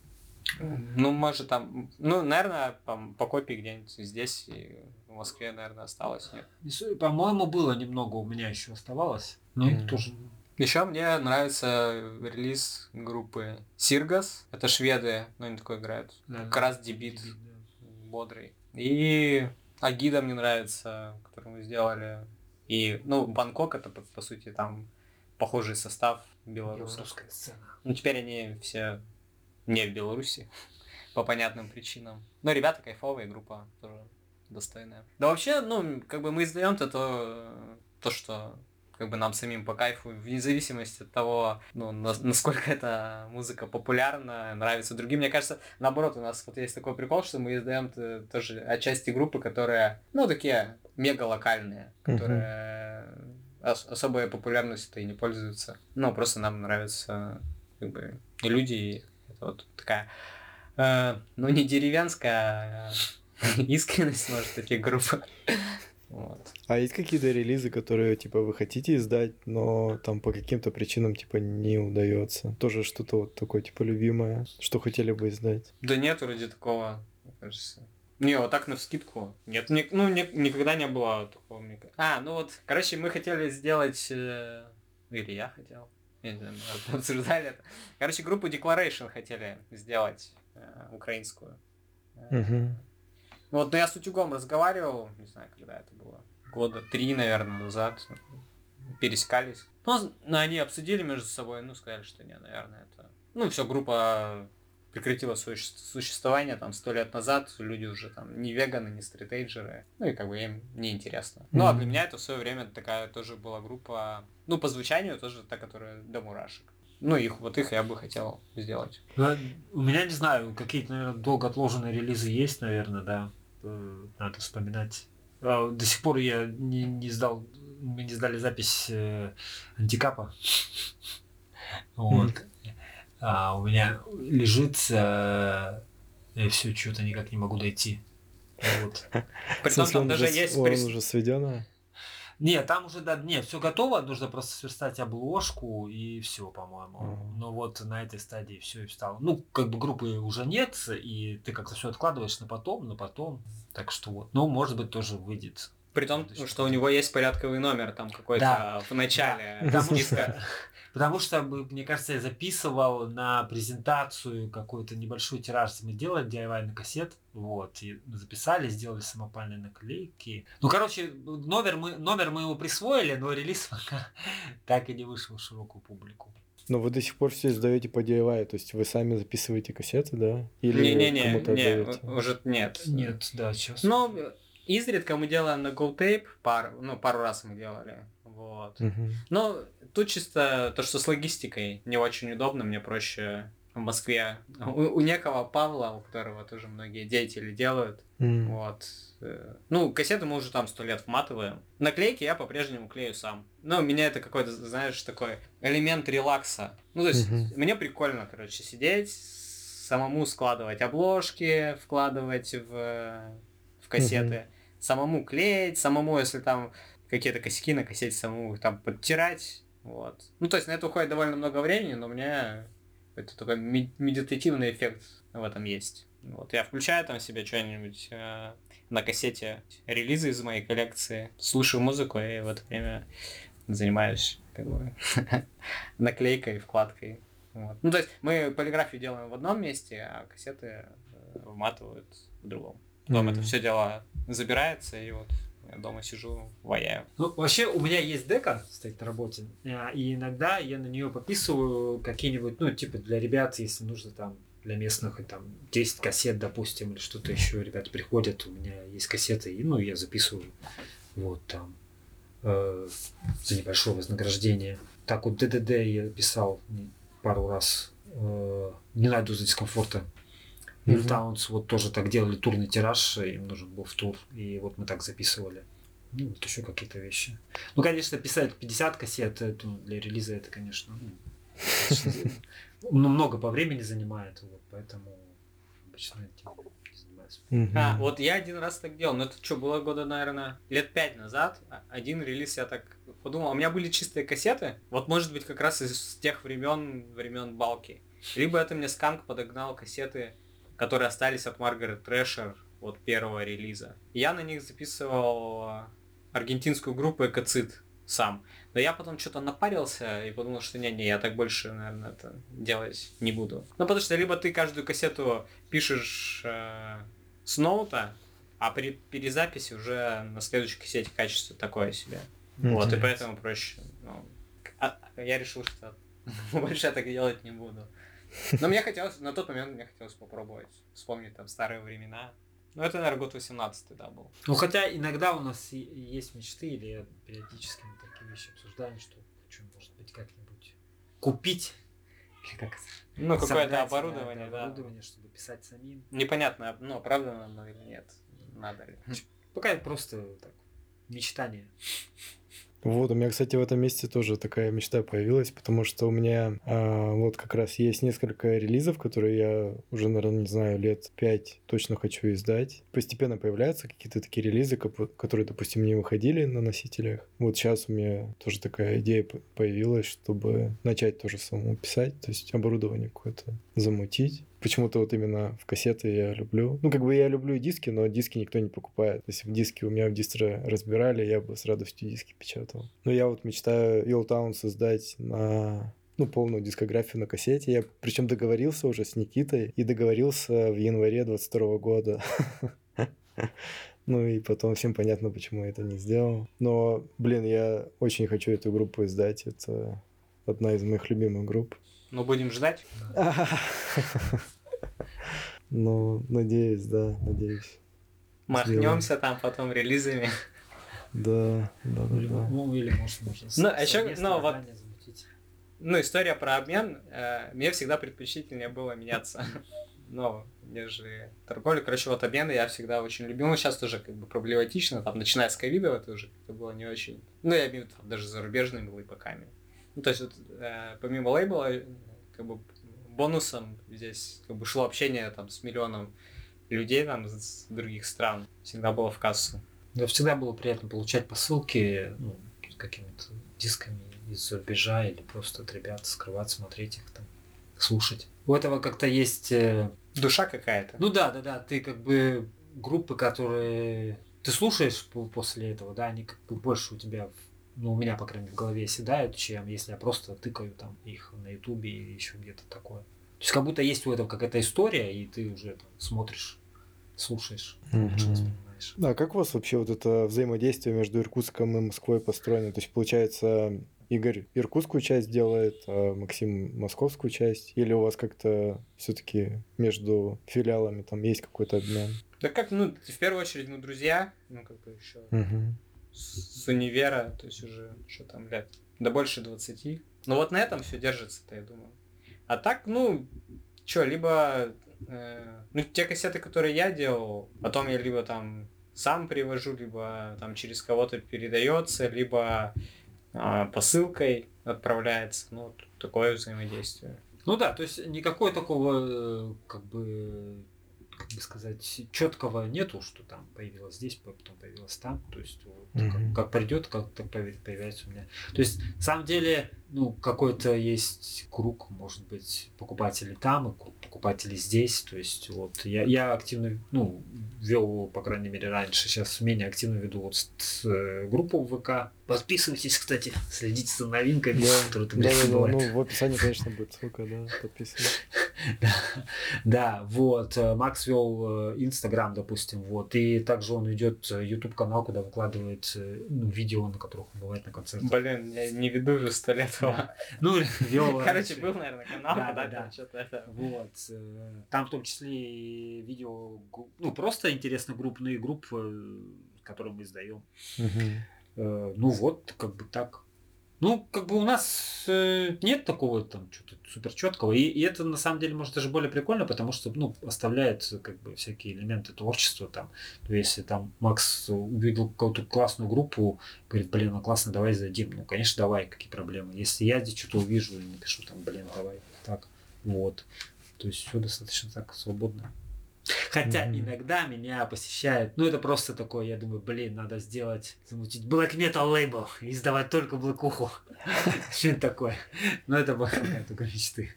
Ну, может, там, ну, наверное, по, по копии где-нибудь здесь и в Москве, наверное, осталось, нет? По-моему, было немного у меня еще оставалось. Но mm-hmm. тоже... Еще мне нравится релиз группы Сиргас. Это шведы, но они такой играют. Да, как раз дебит, дебит да. бодрый. И Агида мне нравится, который мы сделали. И, ну, Бангкок это, по, по сути, там похожий состав белорусов. Белорусская сцена. Ну, теперь они все не в Беларуси, по понятным причинам. Но ребята кайфовые, группа тоже достойная. Да вообще, ну, как бы мы издаем-то то, то, что как бы нам самим по кайфу, вне зависимости от того, ну, на, насколько эта музыка популярна, нравится другим. Мне кажется, наоборот, у нас вот есть такой прикол, что мы издаем тоже отчасти группы, которые, ну, такие мега локальные, которые ос- особой популярностью-то и не пользуются. Ну, просто нам нравятся как бы люди, и это вот такая, э, ну, не деревенская, а искренность, может, таких групп. Вот. А есть какие-то релизы, которые типа вы хотите издать, но там по каким-то причинам типа не удается? Тоже что-то вот такое типа любимое, что хотели бы издать? Да нет вроде такого, мне кажется. Не, вот так на вскидку. Нет, не, ну не, никогда не было такого. Мне... А, ну вот, короче, мы хотели сделать, э, или я хотел, я не знаю, мы обсуждали это. Короче, группу Declaration хотели сделать э, украинскую. Угу. Ну вот, но я с Утюгом разговаривал, не знаю, когда это было, года три, наверное, назад, пересекались. Ну, ну, они обсудили между собой, ну, сказали, что не, наверное, это... Ну, все, группа прекратила свое существование там сто лет назад, люди уже там не веганы, не стритейджеры, ну и как бы им неинтересно. Ну а для меня это в свое время такая тоже была группа, ну по звучанию тоже та, которая до мурашек. Ну, их, вот их я бы хотел сделать. Ну, у меня, не знаю, какие-то, наверное, долго отложенные релизы есть, наверное, да. Э, надо вспоминать. А, до сих пор я не, не сдал, мы не сдали запись э, антикапа. Вот. А у меня лежит, э, я все что-то никак не могу дойти. Вот. Притом там даже есть... Он уже сведено? Нет, там уже, да, нет, все готово, нужно просто сверстать обложку и все, по-моему. Mm-hmm. Но вот на этой стадии все и встало. Ну, как бы группы уже нет, и ты как-то все откладываешь на потом, на потом. Так что вот. Ну, может быть, тоже выйдет. При том, что у него есть порядковый номер там какой-то да. в начале. Да. Что, потому что, мне кажется, я записывал на презентацию какой-то небольшой тираж, мы делали DIY на кассет, вот, и записали, сделали самопальные наклейки. Ну, короче, номер мы, номер мы его присвоили, но релиз пока так и не вышел в широкую публику. Но вы до сих пор все издаете по DIY, то есть вы сами записываете кассеты, да? Или не-не-не, не, уже нет. Нет, да, сейчас. Ну, изредка мы делаем на GoTape, пар, ну, пару раз мы делали. Вот. Угу. Ну, тут чисто то, что с логистикой не очень удобно, мне проще в Москве. У, у некого Павла, у которого тоже многие деятели делают. Mm. Вот. Э, ну, кассеты мы уже там сто лет вматываем. Наклейки я по-прежнему клею сам. Ну, у меня это какой-то, знаешь, такой элемент релакса. Ну, то есть, mm-hmm. мне прикольно, короче, сидеть, самому складывать обложки, вкладывать в, в кассеты. Mm-hmm самому клеить, самому, если там какие-то косяки на кассете, самому там подтирать. Вот. Ну, то есть на это уходит довольно много времени, но у меня это такой медитативный эффект в этом есть. Вот, я включаю там себе что-нибудь э, на кассете, релизы из моей коллекции, слушаю музыку и в это время занимаюсь как бы наклейкой, вкладкой. Вот. Ну, то есть мы полиграфию делаем в одном месте, а кассеты э, вматывают в другом. Потом mm-hmm. это все дело забирается, и вот я дома сижу, ваяю. Ну, вообще, у меня есть дека, стоит на работе, а, и иногда я на нее подписываю какие-нибудь, ну, типа для ребят, если нужно там для местных, и там 10 кассет, допустим, или что-то еще, ребята приходят, у меня есть кассеты, и, ну, я записываю вот там э, за небольшое вознаграждение. Так вот ДДД я писал пару раз, э, не найду за дискомфорта Мильтаунс вот тоже так делали турный тираж, им нужен был в тур, и вот мы так записывали. Ну, вот еще какие-то вещи. Ну, конечно, писать 50 кассет это, для релиза это, конечно, ну, много по времени занимает, вот, поэтому обычно этим не занимаюсь. А, вот я один раз так делал, но это что, было года, наверное, лет пять назад. А, один релиз я так подумал, у меня были чистые кассеты, вот может быть как раз из тех времен, времен балки. Либо это мне сканк подогнал кассеты которые остались от Маргарет Трэшер от первого релиза. Я на них записывал а, аргентинскую группу Экоцит сам. Но я потом что-то напарился и подумал, что не-не, я так больше, наверное, это делать не буду. Ну, потому что либо ты каждую кассету пишешь э, с ноута, а при перезаписи уже на следующей кассете качество такое себе. Mm-hmm. Вот, и поэтому проще ну, А, я решил, что больше я так делать не буду. Но мне хотелось, на тот момент мне хотелось попробовать вспомнить там старые времена. Ну, это, наверное, год 18 да, был. Ну, хотя иногда у нас есть мечты, или периодически мы такие вещи обсуждаем, что хочу, может быть, как-нибудь купить как ну, какое-то оборудование, да. Оборудование, чтобы писать самим. Непонятно, ну, оправдано оно или нет. Надо ли. Пока это просто так, мечтание. Вот, у меня, кстати, в этом месте тоже такая мечта появилась, потому что у меня а, вот как раз есть несколько релизов, которые я уже, наверное, не знаю, лет пять точно хочу издать. Постепенно появляются какие-то такие релизы, которые, допустим, не выходили на носителях. Вот сейчас у меня тоже такая идея появилась, чтобы начать тоже самому писать, то есть оборудование какое-то замутить. Почему-то вот именно в кассеты я люблю. Ну, как бы я люблю диски, но диски никто не покупает. Если бы диски у меня в дистро разбирали, я бы с радостью диски печатал. Но я вот мечтаю Yellowtown создать на ну, полную дискографию на кассете. Я причем договорился уже с Никитой и договорился в январе 22 года. Ну и потом всем понятно, почему я это не сделал. Но, блин, я очень хочу эту группу издать. Это одна из моих любимых групп. Ну, будем ждать. Ну, надеюсь, да, надеюсь. Махнемся там потом релизами. Да, да, да. Ну, или может, можно. Ну, а еще, ну, вот, ну, история про обмен, э, мне всегда предпочтительнее было меняться. Но, нежели торговля. Короче, вот обмены я всегда очень любил. Ну, сейчас тоже как бы проблематично, там, начиная с ковида, это уже как-то было не очень... Ну, я имею в виду даже зарубежными лейпаками. Ну, то есть, вот, э, помимо лейбла, как бы бонусом здесь как бы шло общение там с миллионом людей там с других стран. Всегда было в кассу. Да, всегда было приятно получать посылки ну, какими-то дисками из-за рубежа или просто от ребят скрывать, смотреть их там, слушать. У этого как-то есть... Э, Душа какая-то. Ну да, да, да. Ты как бы группы, которые ты слушаешь после этого, да, они как бы больше у тебя ну, у меня, по крайней мере, в голове седают, чем если я просто тыкаю там их на ютубе или еще где-то такое. То есть как будто есть у этого какая-то история, и ты уже там, смотришь, слушаешь, mm-hmm. лучше воспринимаешь. Да, как у вас вообще вот это взаимодействие между Иркутском и Москвой построено? То есть, получается, Игорь иркутскую часть делает, а Максим московскую часть? Или у вас как-то все-таки между филиалами там есть какой-то обмен? Да как, ну, в первую очередь, мы друзья, ну, как бы еще. Угу с универа, то есть уже, что там, лет, да больше 20. Ну вот на этом все держится-то, я думаю. А так, ну, что, либо, э, ну, те кассеты, которые я делал, потом я либо там сам привожу, либо там через кого-то передается, либо э, посылкой отправляется. Ну, такое взаимодействие. Ну да, то есть никакой такого, э, как бы, как бы сказать, четкого нету, что там появилось здесь, потом появилось там. То есть вот, mm-hmm. как, как придет, как так появляется у меня. То есть, на самом деле, ну, какой-то есть круг, может быть, покупателей там и покупателей здесь. То есть, вот я, я активно, ну, вел, по крайней мере, раньше, сейчас менее активно веду вот с, э, группу в ВК. Подписывайтесь, кстати, следите за новинками, да, которые там да, да, да, ну, в описании, конечно, будет ссылка, да, подписывайтесь. Да, вот, э, Макс вел э, Инстаграм, допустим, вот, и также он ведет YouTube канал, куда выкладывает ну, видео, на которых он бывает на концертах. Блин, я не веду уже сто лет да. Ну, вел... Короче, был, наверное, канал, да, да. Вот. Э, там в том числе и видео, ну, просто интересно группные группы, которые мы издаем. Ну вот, как бы так. Ну, как бы у нас э, нет такого там что-то супер четкого. И, и это на самом деле может даже более прикольно, потому что ну, оставляет как бы всякие элементы творчества там. То если там Макс увидел какую-то классную группу, говорит, блин, ну классно, давай зададим. Ну, конечно, давай, какие проблемы. Если я здесь что-то увижу и напишу там, блин, давай, так, вот. То есть все достаточно так свободно. Хотя mm-hmm. иногда меня посещает, ну это просто такое, я думаю, блин, надо сделать, замутить Black Metal лейбл и издавать только блэкуху. Что это такое? Ну это какая только мечты.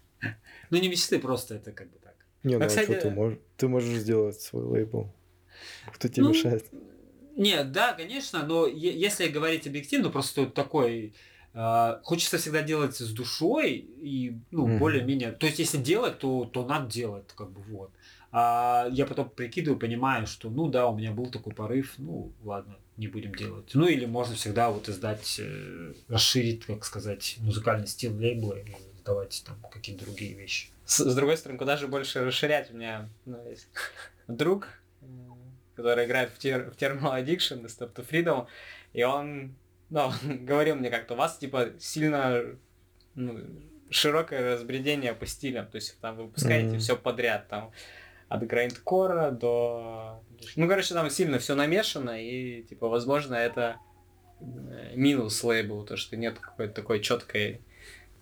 Ну не мечты, просто это как бы так. Не, ну а что ты можешь, ты можешь сделать свой лейбл? Кто тебе ну, мешает? Нет, да, конечно, но если говорить объективно, просто такой Uh, хочется всегда делать с душой и ну, mm-hmm. более-менее. То есть, если делать, то, то надо делать, как бы вот. А я потом прикидываю, понимаю, что ну да, у меня был такой порыв, ну ладно, не будем делать. Ну или можно всегда вот издать, э, расширить, как сказать, музыкальный стиль лейбла и издавать там какие-то другие вещи. С, с другой стороны, куда же больше расширять? У меня ну, есть друг, который играет в, тер, в Thermal Addiction, Step to Freedom, и он ну, говорил мне как-то, у вас типа сильно ну, широкое разбредение по стилям, то есть там вы выпускаете mm-hmm. все подряд, там от грайндкора до... Ну, короче, там сильно все намешано, и, типа, возможно, это э, минус лейбл, то, что нет какой-то такой четкой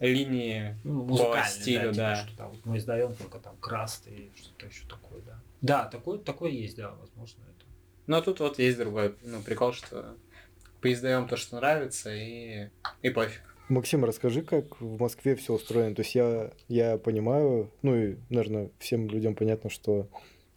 линии ну, по стилю, да. Типа, да. Там, мы издаем только там краст и что-то еще такое, да. Да, такое, такое есть, да, возможно, это. Но тут вот есть другой ну, прикол, что поиздаем то, что нравится, и, и пофиг. Максим, расскажи, как в Москве все устроено. То есть я, я понимаю, ну и, наверное, всем людям понятно, что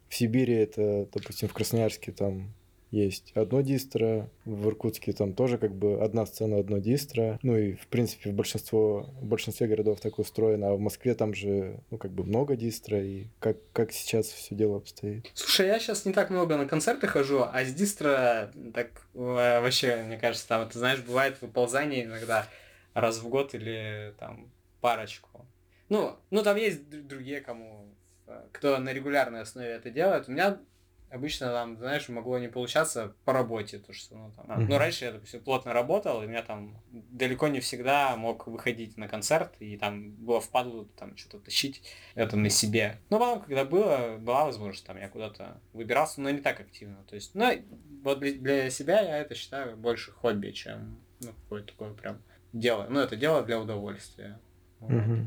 в Сибири это, допустим, в Красноярске там есть одно дистро, в Иркутске там тоже как бы одна сцена, одно дистро. Ну и, в принципе, в, большинство, в большинстве городов так устроено, а в Москве там же, ну, как бы много дистро, и как, как сейчас все дело обстоит? Слушай, я сейчас не так много на концерты хожу, а с дистро так вообще, мне кажется, там, ты знаешь, бывает выползание иногда раз в год или там парочку. Ну, ну там есть другие, кому э, кто на регулярной основе это делает. У меня обычно там, знаешь, могло не получаться по работе, то что, ну, там, mm-hmm. ну, раньше я, допустим, плотно работал, и у меня там далеко не всегда мог выходить на концерт, и там было впадло там что-то тащить это на себе. Но потом, когда было, была возможность, там, я куда-то выбирался, но не так активно, то есть, ну, вот для себя я это считаю больше хобби, чем, ну, какое-то такое прям дело. Ну, это дело для удовольствия. Mm-hmm.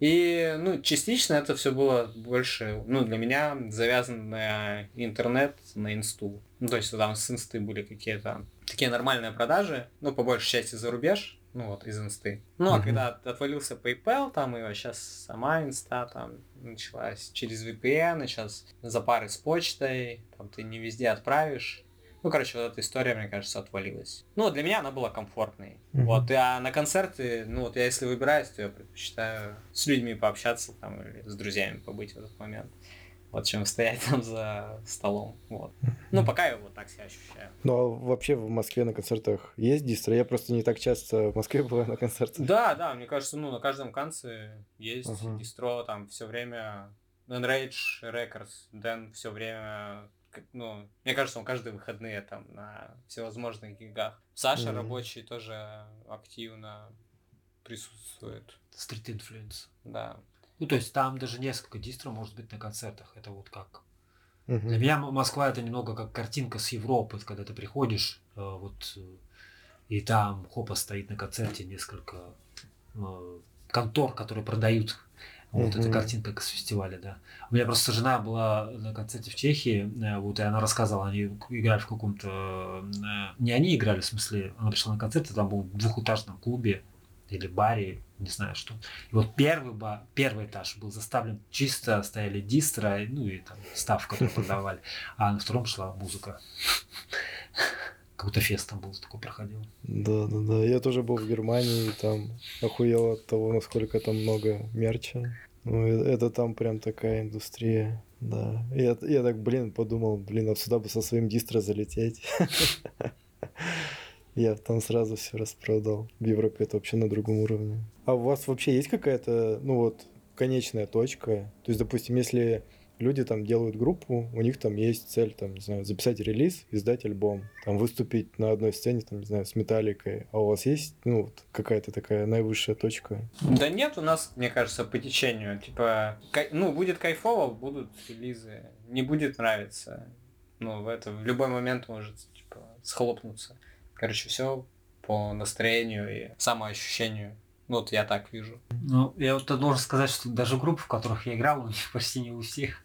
И, ну, частично это все было больше, ну, для меня завязано на интернет, на инсту. Ну, то есть там с инсты были какие-то такие нормальные продажи, ну, по большей части за рубеж, ну, вот, из инсты. Ну, а mm-hmm. когда отвалился PayPal, там, и сейчас сама инста там началась через VPN, и сейчас за пары с почтой, там, ты не везде отправишь. Ну, короче, вот эта история, мне кажется, отвалилась. Ну, для меня она была комфортной. Mm-hmm. Вот, а на концерты, ну, вот я если выбираюсь, то я предпочитаю с людьми пообщаться там или с друзьями побыть в этот момент. Вот чем стоять там за столом. Вот. Ну, пока я вот так себя ощущаю. Ну, а вообще в Москве на концертах есть дистро? Я просто не так часто в Москве бываю на концертах. Да, да, мне кажется, ну, на каждом конце есть uh-huh. дистро, там все время Enrage Records, Дэн все время ну, мне кажется, он каждые выходные там на всевозможных gig ах. Саша mm-hmm. Рабочий тоже активно присутствует. Street Influence. Да. Ну, то есть там даже несколько distro может быть на концертах. Это вот как. Mm-hmm. Для меня Москва это немного как картинка с Европы, когда ты приходишь, э, вот, и там хопа стоит на концерте несколько э, контор, которые продают вот mm-hmm. эта картинка с фестиваля, да. У меня просто жена была на концерте в Чехии, э, вот, и она рассказывала, они играли в каком-то... Э, не они играли, в смысле, она пришла на концерт, и там был в двухэтажном клубе или баре, не знаю что. И вот первый, ба, первый этаж был заставлен чисто, стояли дистро, ну и там став, который продавали, а на втором шла музыка какой-то фест там был такой проходил. Да, да, да. Я тоже был в Германии, и там охуел от того, насколько там много мерча. Ну, это там прям такая индустрия. Да. Я, я так, блин, подумал, блин, а сюда бы со своим дистро залететь. Я там сразу все распродал. В Европе это вообще на другом уровне. А у вас вообще есть какая-то, ну вот, конечная точка? То есть, допустим, если люди там делают группу, у них там есть цель, там, не знаю, записать релиз, издать альбом, там, выступить на одной сцене, там, не знаю, с металликой. А у вас есть, ну, вот, какая-то такая наивысшая точка? Да нет, у нас, мне кажется, по течению. Типа, кай... ну, будет кайфово, будут релизы. Не будет нравиться. Ну, в это в любой момент может, типа, схлопнуться. Короче, все по настроению и самоощущению. Вот я так вижу. Ну, я вот должен сказать, что даже группы, в которых я играл, у них почти не у всех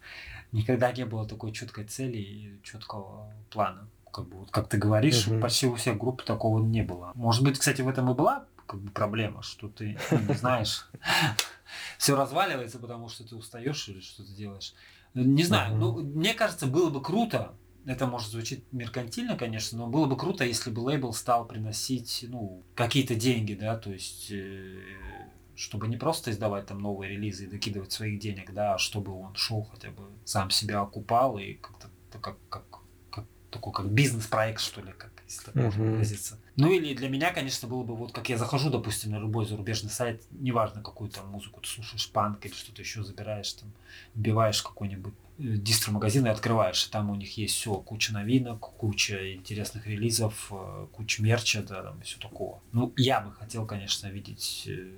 никогда не было такой четкой цели и четкого плана. Как бы, вот, как ты говоришь, угу. почти у всех групп такого не было. Может быть, кстати, в этом и была как бы проблема, что ты ну, не знаешь, все разваливается, потому что ты устаешь или что ты делаешь. Не знаю, ну, мне кажется, было бы круто, это может звучить меркантильно, конечно, но было бы круто, если бы лейбл стал приносить, ну, какие-то деньги, да, то есть, э, чтобы не просто издавать там новые релизы и докидывать своих денег, да, а чтобы он шел хотя бы сам себя окупал и как-то как, как, как такой как бизнес-проект, что ли, как если так можно выразиться. Ну или для меня, конечно, было бы вот как я захожу, допустим, на любой зарубежный сайт, неважно какую там музыку ты слушаешь, панк или что-то еще забираешь, там, вбиваешь какой-нибудь дистро-магазин и открываешь, и там у них есть все, куча новинок, куча интересных релизов, э, куча мерча, да, там, все такого. Ну, я бы хотел, конечно, видеть э,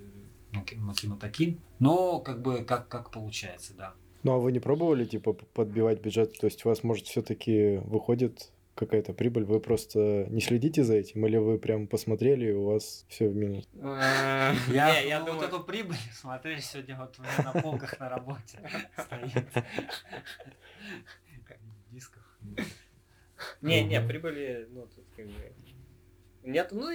Макима таким, но как бы как, как получается, да. Ну а вы не пробовали типа подбивать бюджет? То есть у вас может все-таки выходит какая-то прибыль, вы просто не следите за этим, или вы прям посмотрели, и у вас все в минус? Э, я, вот эту прибыль, смотри, сегодня вот у меня на полках на работе стоит. Дисков. Не, не, прибыли, ну, тут как бы... Нет, ну,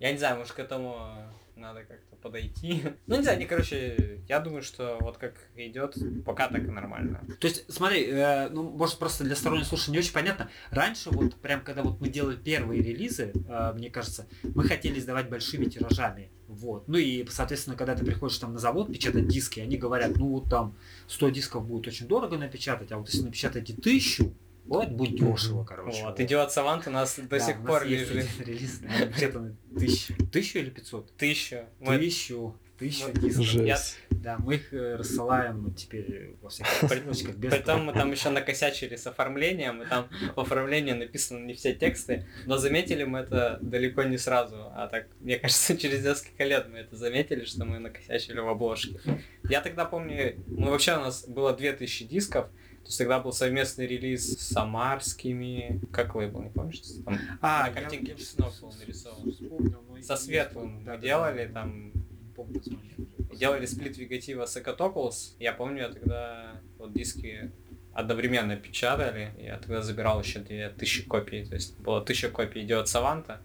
я не знаю, может, к этому надо как-то подойти. Ну, не знаю, не, короче, я думаю, что вот как идет, пока так и нормально. То есть, смотри, э, ну, может, просто для сторонних слушателей не очень понятно. Раньше, вот прям когда вот мы делали первые релизы, э, мне кажется, мы хотели сдавать большими тиражами. Вот. Ну и, соответственно, когда ты приходишь там на завод печатать диски, они говорят, ну вот там 100 дисков будет очень дорого напечатать, а вот если напечатаете тысячу, вот будет дешево, короче. Вот, идиот Савант у нас до сих пор лежит. Релиз, где-то тысячу. Тысячу или пятьсот? Тысячу. Тысячу. Тысячу дисков. Да, мы их э, рассылаем теперь во всех ссылочках без Потом мы там еще накосячили с оформлением, и там в оформлении написаны не все тексты, но заметили мы это далеко не сразу, а так, мне кажется, через несколько лет мы это заметили, что мы накосячили в обложке. Я тогда помню, мы вообще у нас было 2000 дисков, то есть тогда был совместный релиз с самарскими, как лейбл, не помнишь? Там, а, на картинке Чеснов был нарисован. Вспомнил, Со светлым да, делали да, там... Не помню название. Делали сплит Вегатива с Экотоклс. Я помню, я тогда вот диски одновременно печатали. Я тогда забирал еще 2000 копий. То есть было 1000 копий идет Саванта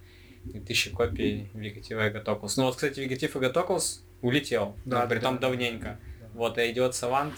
и 1000 копий Вегатива Экотоклс. Ну вот, кстати, Вегатив Экотоклс улетел. Да, при том да, давненько. Да. Вот, и идет Савант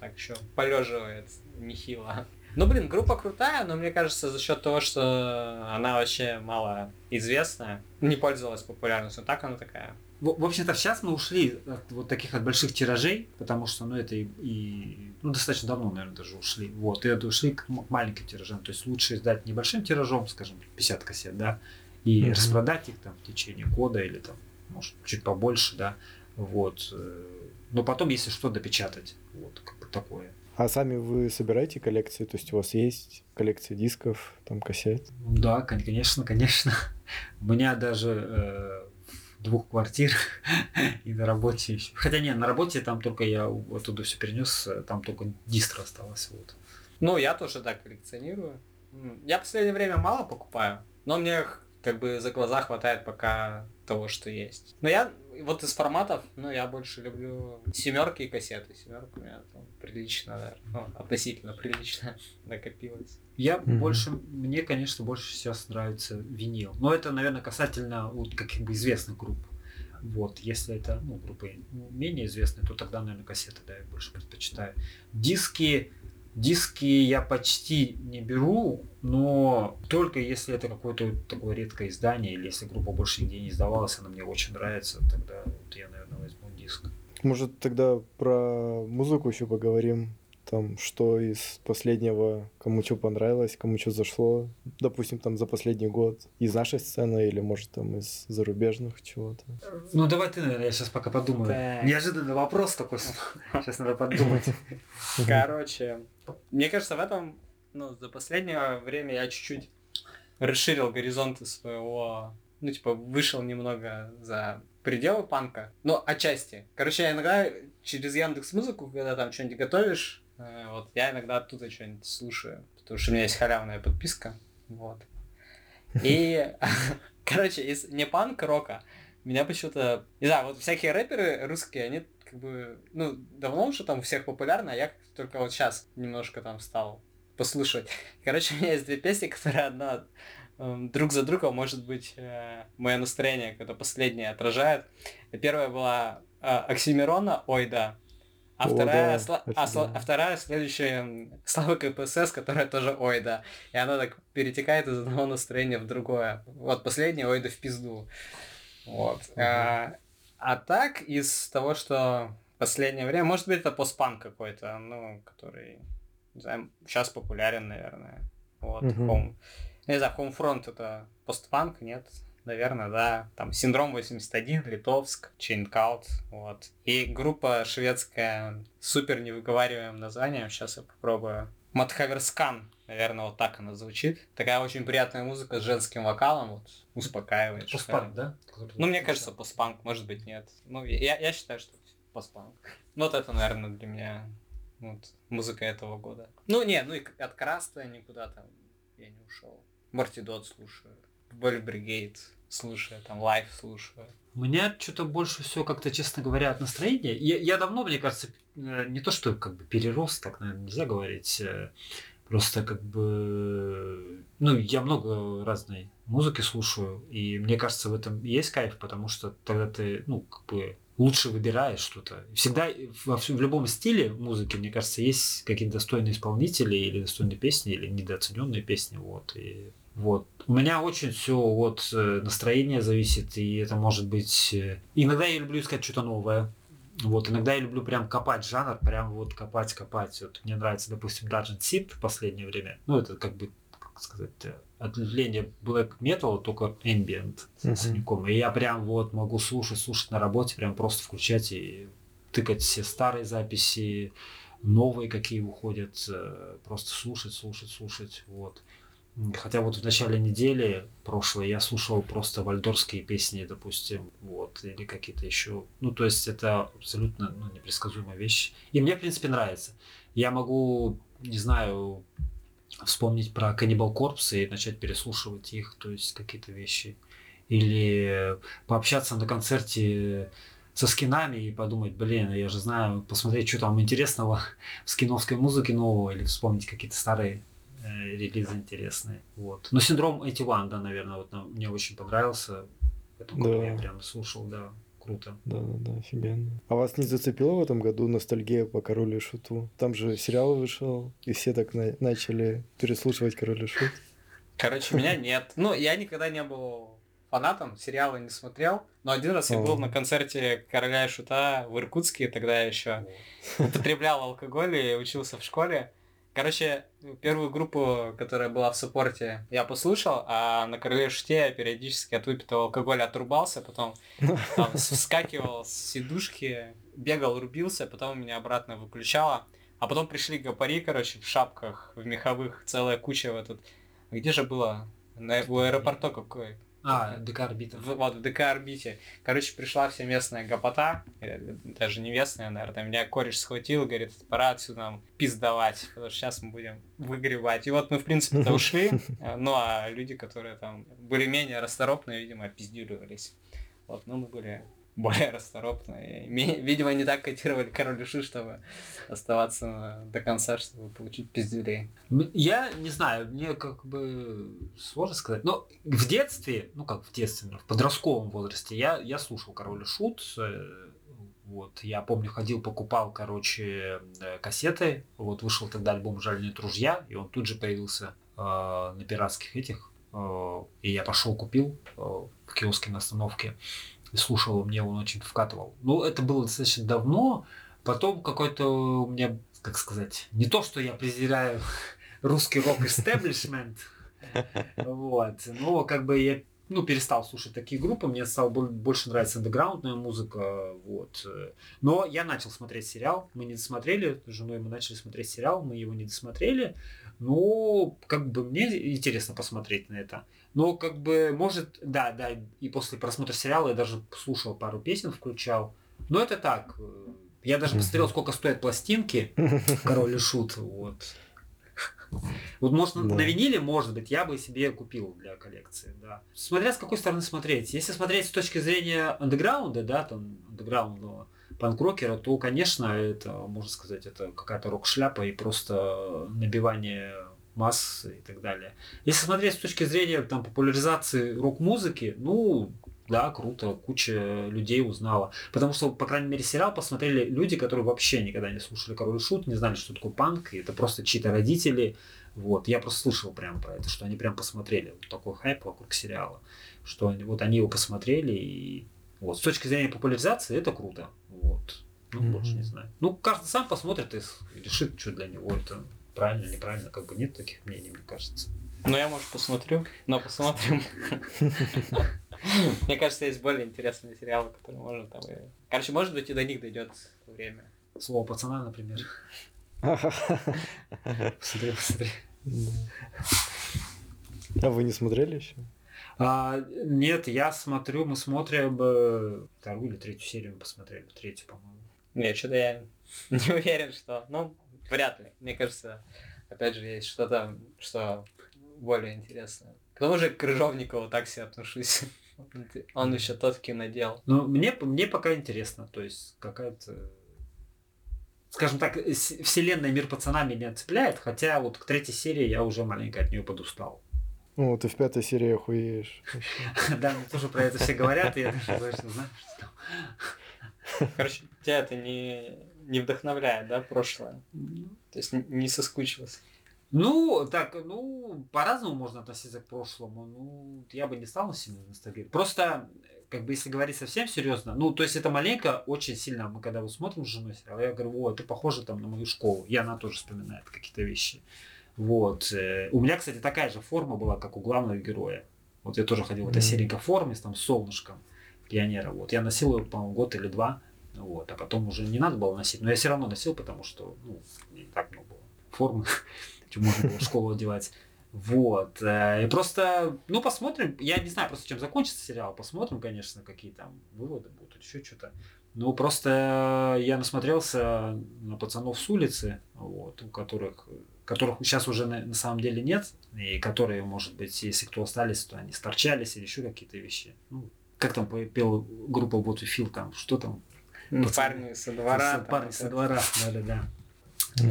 так еще полеживает нехило. Ну, блин, группа крутая, но мне кажется, за счет того, что она вообще мало известная, не пользовалась популярностью, так она такая. В, в общем-то, сейчас мы ушли от вот таких от больших тиражей, потому что, ну, это и, и ну, достаточно давно, наверное, даже ушли. Вот, и это ушли к маленьким тиражам. То есть лучше издать небольшим тиражом, скажем, 50 кассет, да, и mm-hmm. распродать их там в течение года или там, может, чуть побольше, да, вот. Э, но потом, если что, допечатать. Вот, такое. А сами вы собираете коллекции? То есть у вас есть коллекция дисков, там кассет? Да, конечно, конечно. У меня даже э, двух квартир и на работе еще. Хотя нет, на работе там только я оттуда все перенес, там только дистро осталось. Вот. Ну, я тоже так коллекционирую. Я в последнее время мало покупаю, но мне как бы за глаза хватает пока того, что есть. Но я вот из форматов, ну, я больше люблю семерки и кассеты. Семерка у меня там прилично, да, ну, относительно прилично накопилось. Я mm-hmm. больше, мне, конечно, больше сейчас нравится винил. Но это, наверное, касательно вот как бы известных групп. Вот, если это ну, группы менее известные, то тогда, наверное, кассеты, да, я больше предпочитаю. Диски, Диски я почти не беру, но только если это какое-то такое редкое издание, или если группа больше нигде не издавалась, она мне очень нравится, тогда вот я, наверное, возьму диск. Может, тогда про музыку еще поговорим? там, что из последнего, кому что понравилось, кому что зашло, допустим, там за последний год, из нашей сцены или, может, там из зарубежных чего-то. Ну, давай ты, наверное, я сейчас пока подумаю. Так. Неожиданный вопрос такой, сейчас надо подумать. Короче, мне кажется, в этом, ну, за последнее время я чуть-чуть расширил горизонты своего, ну, типа, вышел немного за пределы панка. Ну, отчасти. Короче, я иногда через Яндекс Музыку, когда там что-нибудь готовишь, э, вот, я иногда оттуда что-нибудь слушаю, потому что у меня есть халявная подписка, вот. И, короче, из не панк рока, меня почему-то, не знаю, вот всякие рэперы русские, они как бы, ну, давно уже там у всех популярны, а я только вот сейчас немножко там стал послушать. Короче, у меня есть две песни, которые одна эм, друг за другом, может быть, э, мое настроение, когда последнее отражает. Первая была э, Оксимирона, ой, да, а, О, вторая, да, сла... а, сла... а вторая следующая Слава КПСС, которая тоже ой, да. И она так перетекает из одного настроения в другое. Вот последняя ой, да в пизду. Вот. Угу. А, а так, из того, что последнее время, может быть, это постпанк какой-то, ну, который, не знаю, сейчас популярен, наверное. Вот, угу. Не знаю, Homefront это постпанк, нет? Наверное, да. Там Синдром 81, Литовск, Chaincout, вот. И группа шведская, супер невыговариваемым названием, сейчас я попробую. Матхаверскан, наверное, вот так она звучит. Такая очень приятная музыка с женским вокалом, вот, успокаивает. Постпанк, да? Ну, мне кажется, постпанк, может быть, нет. Ну, я, я считаю, что постпанк. Ну, вот это, наверное, для меня вот, музыка этого года. Ну, не, ну и от Краста никуда там я не ушел. Морти Дот слушаю. Боль Бригейд слушаю, там лайф слушаю. У меня что-то больше всего как-то, честно говоря, от настроения. Я, я давно, мне кажется, э, не то, что как бы перерос, так, наверное, нельзя говорить. Просто как бы... Ну, я много разной музыки слушаю, и мне кажется, в этом есть кайф, потому что тогда ты, ну, как бы лучше выбираешь что-то. Всегда во в любом стиле музыки, мне кажется, есть какие-то достойные исполнители или достойные песни, или недооцененные песни. Вот. И вот. У меня очень все от э, настроения зависит, и это может быть... Э, иногда я люблю искать что-то новое. Вот, иногда я люблю прям копать жанр, прям вот копать, копать. Вот мне нравится, допустим, Dungeon Seed в последнее время. Ну, это как бы, как сказать, э, ответвление black metal, только ambient uh-huh. с синяком. И я прям вот могу слушать, слушать на работе, прям просто включать и тыкать все старые записи, новые какие выходят, просто слушать, слушать, слушать. Вот. Хотя вот в начале недели прошлой я слушал просто вальдорские песни, допустим, вот, или какие-то еще. Ну, то есть это абсолютно ну, непредсказуемая вещь. И мне, в принципе, нравится. Я могу, не знаю, вспомнить про Cannibal Corpse и начать переслушивать их, то есть какие-то вещи. Или пообщаться на концерте со скинами и подумать, блин, я же знаю, посмотреть, что там интересного в скиновской музыке нового, или вспомнить какие-то старые релизы интересные. Вот. Но синдром 81, да, наверное, вот мне очень понравился. Поэтому да. я прям слушал, да, круто. Да, да, да, офигенно. А вас не зацепило в этом году ностальгия по Королю и Шуту? Там же сериал вышел, и все так на- начали переслушивать Король и Шут. Короче, меня нет. Ну, я никогда не был фанатом, сериалы не смотрел, но один раз я был на концерте Короля и Шута в Иркутске, тогда я еще употреблял алкоголь и учился в школе. Короче, первую группу, которая была в саппорте, я послушал, а на короле ште я периодически от выпитого алкоголя отрубался, потом там вскакивал с сидушки, бегал, рубился, потом меня обратно выключало. А потом пришли гопари, короче, в шапках, в меховых, целая куча в этот... Где же было? На, у аэропорта какой? А, ДК Орбита. Вот, в ДК Орбите. Короче, пришла вся местная гопота, э, даже не местная, наверное, меня кореш схватил, говорит, пора отсюда нам пиздовать, потому что сейчас мы будем выгребать. И вот мы, в принципе-то ушли, э, ну а люди, которые там были менее расторопные, видимо, пиздюливались. Вот, ну мы были более расторопные. Видимо, не так котировали король души, чтобы оставаться до конца, чтобы получить пиздюлей. Я не знаю, мне как бы сложно сказать. Но в детстве, ну как в детстве, в подростковом возрасте, я, я слушал король шут. Э, вот, я помню, ходил, покупал, короче, э, кассеты. Вот вышел тогда альбом «Жаль нет ружья», и он тут же появился э, на пиратских этих. Э, и я пошел, купил э, в киоске на остановке и слушал, мне он очень вкатывал. Ну, это было достаточно давно. Потом какой-то у меня, как сказать, не то, что я презираю русский рок истеблишмент, вот, но как бы я ну, перестал слушать такие группы, мне стало больше нравиться андеграундная музыка, вот. Но я начал смотреть сериал, мы не досмотрели, с женой мы начали смотреть сериал, мы его не досмотрели, но как бы мне интересно посмотреть на это. Но как бы, может, да, да, и после просмотра сериала я даже слушал пару песен, включал. Но это так. Я даже посмотрел, сколько стоят пластинки Король и Шут. Вот. Вот может да. на виниле, может быть, я бы себе купил для коллекции, да. Смотря с какой стороны смотреть. Если смотреть с точки зрения андеграунда, да, там андеграундного панк-рокера, то, конечно, это, можно сказать, это какая-то рок-шляпа и просто набивание масс и так далее. Если смотреть с точки зрения там, популяризации рок-музыки, ну, да, круто, куча людей узнала. Потому что, по крайней мере, сериал посмотрели люди, которые вообще никогда не слушали Король и Шут, не знали, что такое панк, и это просто чьи-то родители. Вот, я просто слышал прям про это, что они прям посмотрели. Вот такой хайп вокруг сериала. Что вот они его посмотрели, и вот, с точки зрения популяризации это круто. Вот. Ну, mm-hmm. больше не знаю. Ну, каждый сам посмотрит и решит, что для него это правильно, неправильно, как бы нет таких мнений, мне кажется. Ну, я, может, посмотрю, но посмотрим. Мне кажется, есть более интересные сериалы, которые можно там... Короче, может быть, и до них дойдет время. Слово пацана, например. Посмотри, посмотри. А вы не смотрели еще? А, нет, я смотрю, мы смотрим э, вторую или третью серию мы посмотрели, третью, по-моему. Нет, что-то я не уверен, что... Ну, вряд ли. Мне кажется, опять же, есть что-то, что более интересное. К тому же к Крыжовникову так себе отношусь. Он еще тот кинодел. Ну, мне, мне пока интересно. То есть, какая-то скажем так, вселенная мир пацана меня цепляет, хотя вот к третьей серии я уже маленько от нее подустал. Ну, ты в пятой серии охуеешь. Да, мне тоже про это все говорят, и я даже точно знаю, что Короче, тебя это не, не вдохновляет, да, прошлое? То есть не соскучился? Ну, так, ну, по-разному можно относиться к прошлому. Ну, я бы не стал на сильно ностальгировать. Просто как бы если говорить совсем серьезно, ну, то есть это маленько очень сильно, мы когда вот смотрим с женой сериал, я говорю, о, это похоже там на мою школу, и она тоже вспоминает какие-то вещи. Вот. Э, у меня, кстати, такая же форма была, как у главного героя. Вот я тоже ходил в этой серенькой форме с там солнышком пионера. Вот. Я носил ее, по-моему, год или два. Вот. А потом уже не надо было носить. Но я все равно носил, потому что ну, не так много было формы, чем можно было в школу одевать. Вот. Э, и просто, ну, посмотрим. Я не знаю просто, чем закончится сериал. Посмотрим, конечно, какие там выводы будут, еще что-то. Ну, просто я насмотрелся на пацанов с улицы, вот, у которых, которых сейчас уже на, на самом деле нет, и которые, может быть, если кто остались, то они сторчались или еще какие-то вещи. Ну, как там пел группа We там, что там? Парни со двора. Парни со двора, да-да-да.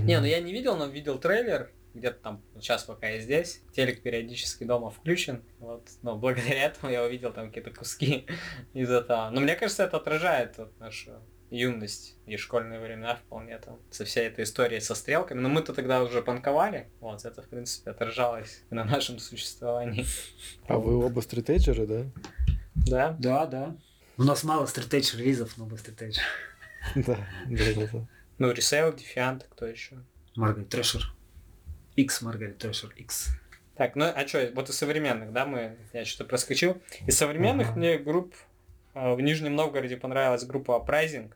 Не, ну я не видел, но видел трейлер, где-то там сейчас пока я здесь, телек периодически дома включен, вот, но благодаря этому я увидел там какие-то куски из этого. Но мне кажется, это отражает вот, нашу юность и школьные времена вполне там, со всей этой историей со стрелками. Но мы-то тогда уже панковали, вот, это, в принципе, отражалось на нашем существовании. А вы оба straight edger ы, да? Да. Да, да. У нас мало straight edge релизов, но мы straight edger. Да, да, да, да. Ну, Ресейл, Defiant, кто еще? Margaret Thrasher. X Margaret Thrasher X. Так, ну а что, вот из современных, да, мы, я что-то проскочил. Из современных uh-huh. мне групп э, в Нижнем Новгороде понравилась группа Uprising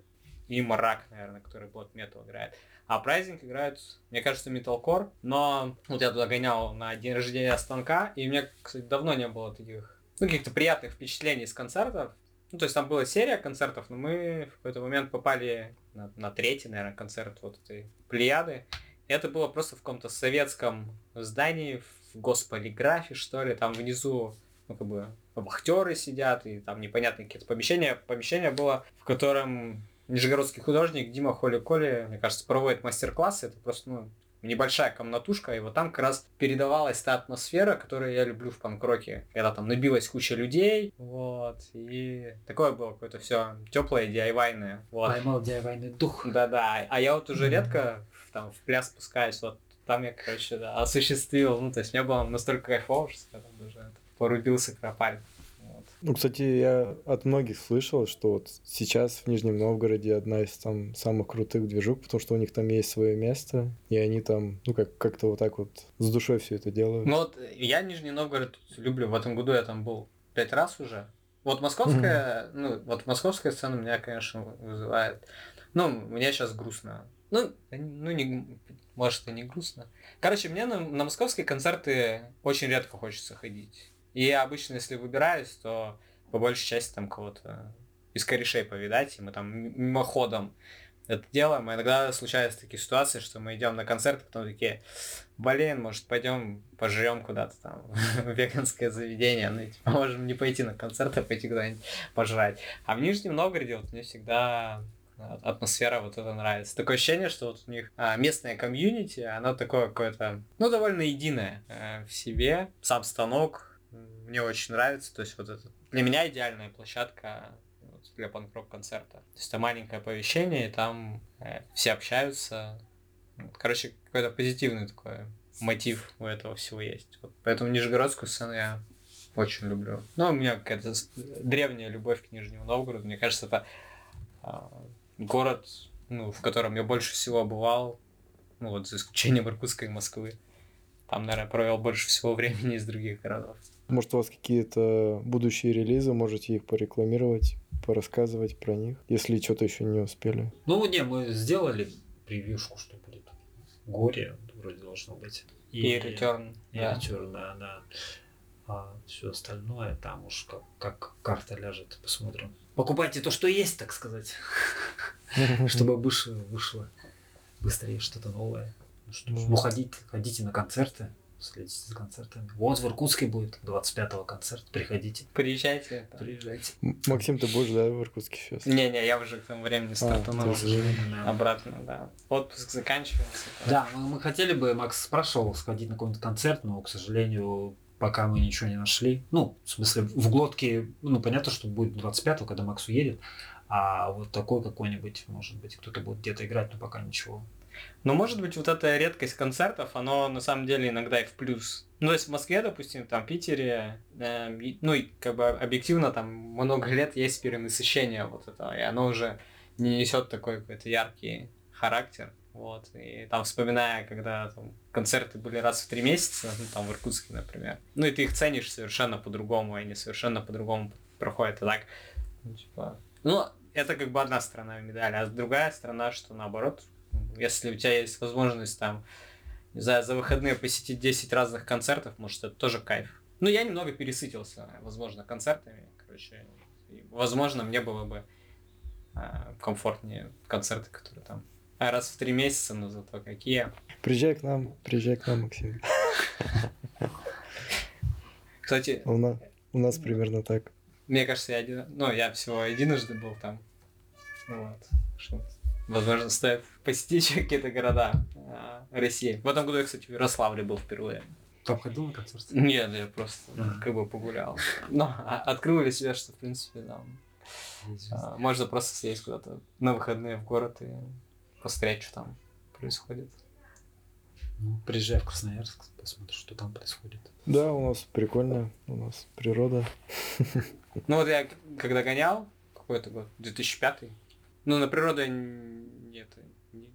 и Марак, наверное, который black metal играет. А Uprising играют, мне кажется, металкор, но вот я туда гонял на день рождения станка, и у меня, кстати, давно не было таких, ну, каких-то приятных впечатлений с концертов. Ну, то есть там была серия концертов, но мы в какой-то момент попали на, на третий, наверное, концерт вот этой Плеяды. Это было просто в каком-то советском здании, в госполиграфе, что ли, там внизу, ну, как бы, вахтеры сидят, и там непонятные какие-то помещения. Помещение было, в котором нижегородский художник Дима Холи-Коли, мне кажется, проводит мастер-классы. Это просто, ну, небольшая комнатушка, и вот там как раз передавалась та атмосфера, которую я люблю в панк-роке, когда там набилась куча людей, вот, и такое было какое-то все теплое, DIY-ное. Вот. Поймал diy дух. Да-да, а я вот уже редко там в пляс спускаюсь, вот там я, короче, да, осуществил, ну, то есть мне было настолько кайфово, что я там даже порубился кропаль. Ну, кстати, я от многих слышал, что вот сейчас в Нижнем Новгороде одна из там самых крутых движух, потому что у них там есть свое место, и они там, ну, как- как-то вот так вот с душой все это делают. Ну, вот я Нижний Новгород люблю, в этом году я там был пять раз уже. Вот московская, mm-hmm. ну, вот московская сцена меня, конечно, вызывает. Ну, мне сейчас грустно ну, ну не, может, и не грустно. Короче, мне на, на московские концерты очень редко хочется ходить. И обычно, если выбираюсь, то по большей части там кого-то из корешей повидать, и мы там мимоходом это делаем. И иногда случаются такие ситуации, что мы идем на концерт, а потом такие, блин, может, пойдем пожрем куда-то там в веганское заведение. Ну, типа, можем не пойти на концерт, а пойти куда-нибудь пожрать. А в Нижнем Новгороде вот мне всегда атмосфера вот это нравится. Такое ощущение, что вот у них а, местное комьюнити, оно такое какое-то, ну, довольно единое э, в себе. Сам станок мне очень нравится, то есть вот это для меня идеальная площадка вот, для панк-рок концерта. То есть это маленькое оповещение, и там э, все общаются. Короче, какой-то позитивный такой мотив у этого всего есть. Вот. Поэтому Нижегородскую сцену я очень люблю. Ну, у меня какая-то древняя любовь к Нижнему Новгороду. Мне кажется, это а, город, ну, в котором я больше всего бывал, ну вот за исключением Иркутска и Москвы. там, наверное, провел больше всего времени из других городов. Может, у вас какие-то будущие релизы, можете их порекламировать, порассказывать про них, если что-то еще не успели? Ну, не, мы сделали превьюшку, что будет. Горе вроде должно быть. И, и Return. И да. Return, да, да. А все остальное там уж как, как карта ляжет, посмотрим. Покупайте то, что есть, так сказать. Чтобы вышло, вышло быстрее что-то новое. Ну, что, ну, ходите, ходите на концерты, следите за концертами. Вот в Иркутске будет 25-го концерт, приходите. Приезжайте. Приезжайте. Максим, ты будешь, да, в Иркутске сейчас? Не-не, я уже к тому времени а, стартанул. А, Обратно, да. Отпуск заканчивается. Да, мы, мы хотели бы, Макс спрашивал, сходить на какой-то концерт, но, к сожалению, пока мы ничего не нашли. Ну, в смысле, в глотке, ну, понятно, что будет 25-го, когда Макс уедет, а вот такой какой-нибудь, может быть, кто-то будет где-то играть, но пока ничего. Но может быть вот эта редкость концертов, оно на самом деле иногда и в плюс. Ну, то есть в Москве, допустим, там, в Питере, э, ну, и как бы объективно там много лет есть перенасыщение вот этого, и оно уже не несет такой какой-то яркий характер. Вот, и там вспоминая, когда там, концерты были раз в три месяца, ну, там в Иркутске, например, ну, и ты их ценишь совершенно по-другому, и они совершенно по-другому проходят, и так, ну, типа, ну, это как бы одна сторона медали, а другая сторона, что наоборот, если у тебя есть возможность там, не знаю, за выходные посетить 10 разных концертов, может, это тоже кайф. Ну, я немного пересытился, возможно, концертами, короче, и, возможно, мне было бы а, комфортнее концерты, которые там а раз в три месяца, но зато какие. Приезжай к нам, приезжай к нам, Максим. Кстати... У нас, у нас примерно так. Мне кажется, я один... Ну, я всего единожды был там. Вот. Что возможно, стоит посетить какие-то города а, России. В этом году я, кстати, в Ярославле был впервые. Там ходил на концерт? Нет, я просто mm-hmm. как бы погулял. Но а, открыл для себя, что, в принципе, там, а, можно просто съездить куда-то на выходные в город и посмотреть, что там происходит. Ну, приезжай в Красноярск, посмотри, что там происходит. Да, у нас прикольно, у нас природа. Ну вот я когда гонял, какой-то год, 2005 ну на природу я нет, не,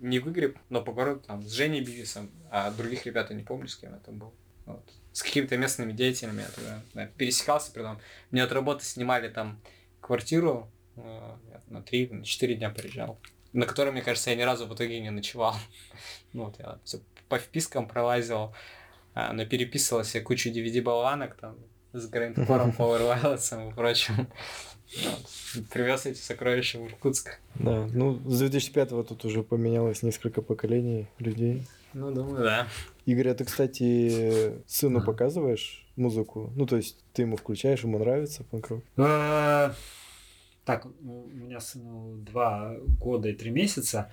не выгреб, но по городу там с Женей Бивисом, а других ребят я не помню, с кем это был. Вот. С какими-то местными деятелями я тогда да, пересекался, при том. Мне от работы снимали там квартиру, э, на три, на четыре дня приезжал на которой, мне кажется, я ни разу в итоге не ночевал. ну, вот я все по впискам пролазил, а, но переписывал себе кучу DVD-болванок там с грейндкором, Power Violence и прочим. Привез эти сокровища в Иркутск. Да, ну с 2005-го тут уже поменялось несколько поколений людей. Ну, думаю, да. Игорь, а ты, кстати, сыну показываешь музыку? Ну, то есть ты ему включаешь, ему нравится панк-рок? А, так, у меня сыну два года и три месяца.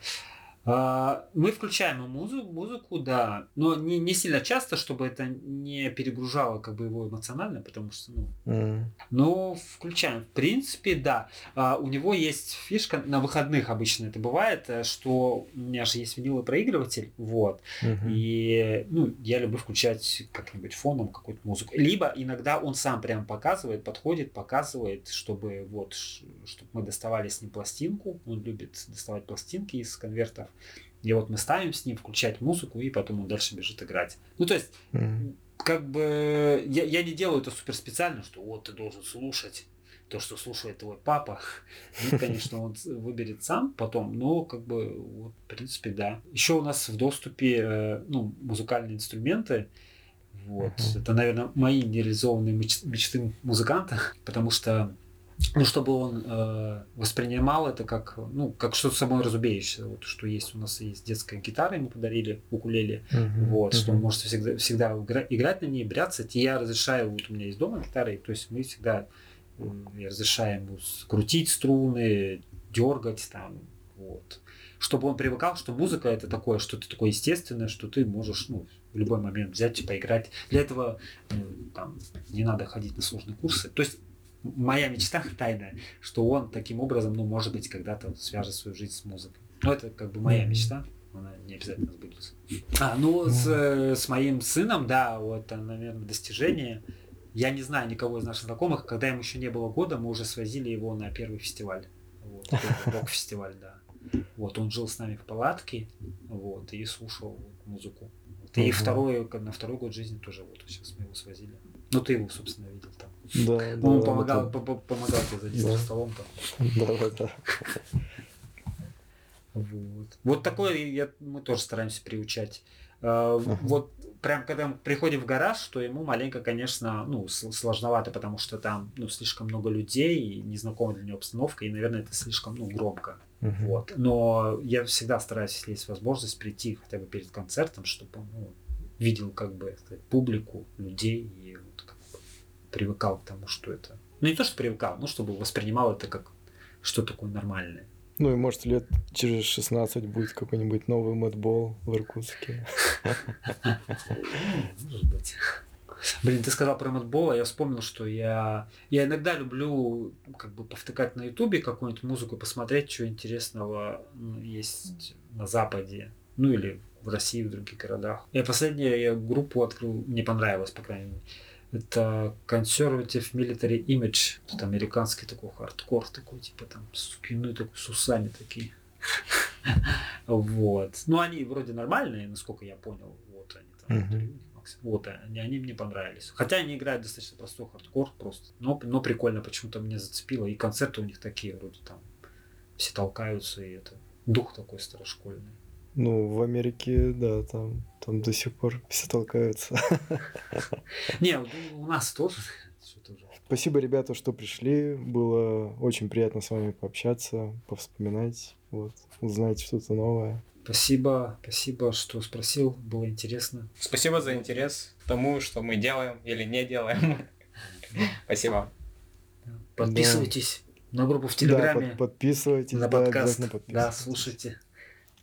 А, мы включаем музыку, музыку, да, но не, не сильно часто, чтобы это не перегружало как бы его эмоционально, потому что, ну, mm. но включаем. В принципе, да. А, у него есть фишка, на выходных обычно это бывает, э, что у меня же есть виниловый проигрыватель, вот, mm-hmm. и, ну, я люблю включать как-нибудь фоном какую-то музыку. Либо иногда он сам прям показывает, подходит, показывает, чтобы вот, чтобы мы доставали с ним пластинку, он любит доставать пластинки из конвертов, и вот мы ставим с ним, включать музыку, и потом он дальше бежит играть. Ну, то есть, mm-hmm. как бы, я, я не делаю это супер специально, что вот ты должен слушать то, что слушает твой папа. Ну, конечно, он выберет сам потом, но как бы, вот, в принципе, да. Еще у нас в доступе, э, ну, музыкальные инструменты, вот. Uh-huh. Это, наверное, мои нереализованные меч- мечты музыканта, потому что ну, чтобы он э, воспринимал это как, ну, как что-то собой разумеющееся, вот, что есть у нас есть детская гитара, ему подарили укулеле, uh-huh, вот, uh-huh. что он может всегда, всегда играть на ней, бряцать, и я разрешаю, вот у меня есть дома гитара, то есть мы всегда э, я разрешаю ему крутить струны, дергать там, вот, чтобы он привыкал, что музыка это такое, что-то такое естественное, что ты можешь, ну, в любой момент взять и поиграть. Для этого ну, там, не надо ходить на сложные курсы. То есть моя мечта тайная, что он таким образом, ну, может быть, когда-то свяжет свою жизнь с музыкой. Ну, это как бы моя мечта, она не обязательно сбудется. А, ну, с, с моим сыном, да, вот, наверное, достижение. Я не знаю никого из наших знакомых, когда ему еще не было года, мы уже свозили его на первый фестиваль. Вот, рок-фестиваль, да. Вот, он жил с нами в палатке, вот, и слушал музыку. Ты и второй, на второй год жизни тоже вот сейчас мы его свозили. Ну ты его, собственно, видел. Да, да. Он помогал, помогал тебе за дистро столом там. Да, да. Вот. Вот такое я, мы тоже стараемся приучать. Uh-huh. Вот прям когда мы приходим в гараж, то ему маленько, конечно, ну, сложновато, потому что там ну, слишком много людей, и незнакомая для него обстановка, и, наверное, это слишком ну, громко. Uh-huh. Вот. Но я всегда стараюсь, если есть возможность, прийти хотя бы перед концертом, чтобы ну, видел как бы сказать, публику, людей и привыкал к тому, что это. Ну не то, что привыкал, но чтобы воспринимал это как что такое нормальное. Ну и может лет через 16 будет какой-нибудь новый мэтбол в Иркутске. Может быть. Блин, ты сказал про мэтбол, а я вспомнил, что я, я иногда люблю как бы повтыкать на ютубе какую-нибудь музыку, посмотреть, что интересного есть на Западе. Ну или в России, в других городах. Я последнюю я группу открыл, мне понравилось, по крайней мере. Это Conservative Military Image. Тут американский такой хардкор, такой, типа там спины такой, с усами такие. Вот. Ну, они вроде нормальные, насколько я понял. Вот они там. Вот, они, они мне понравились. Хотя они играют достаточно простой хардкор просто. Но, но прикольно, почему-то мне зацепило. И концерты у них такие, вроде там все толкаются, и это дух такой старошкольный. Ну, в Америке, да, там, там до сих пор все толкаются. Не, у нас тоже. Спасибо, ребята, что пришли. Было очень приятно с вами пообщаться, повспоминать, вот, узнать что-то новое. Спасибо, спасибо, что спросил, было интересно. Спасибо за интерес к тому, что мы делаем или не делаем. Спасибо. Подписывайтесь на группу в Телеграме. Да, подписывайтесь. На подкаст. Да, слушайте.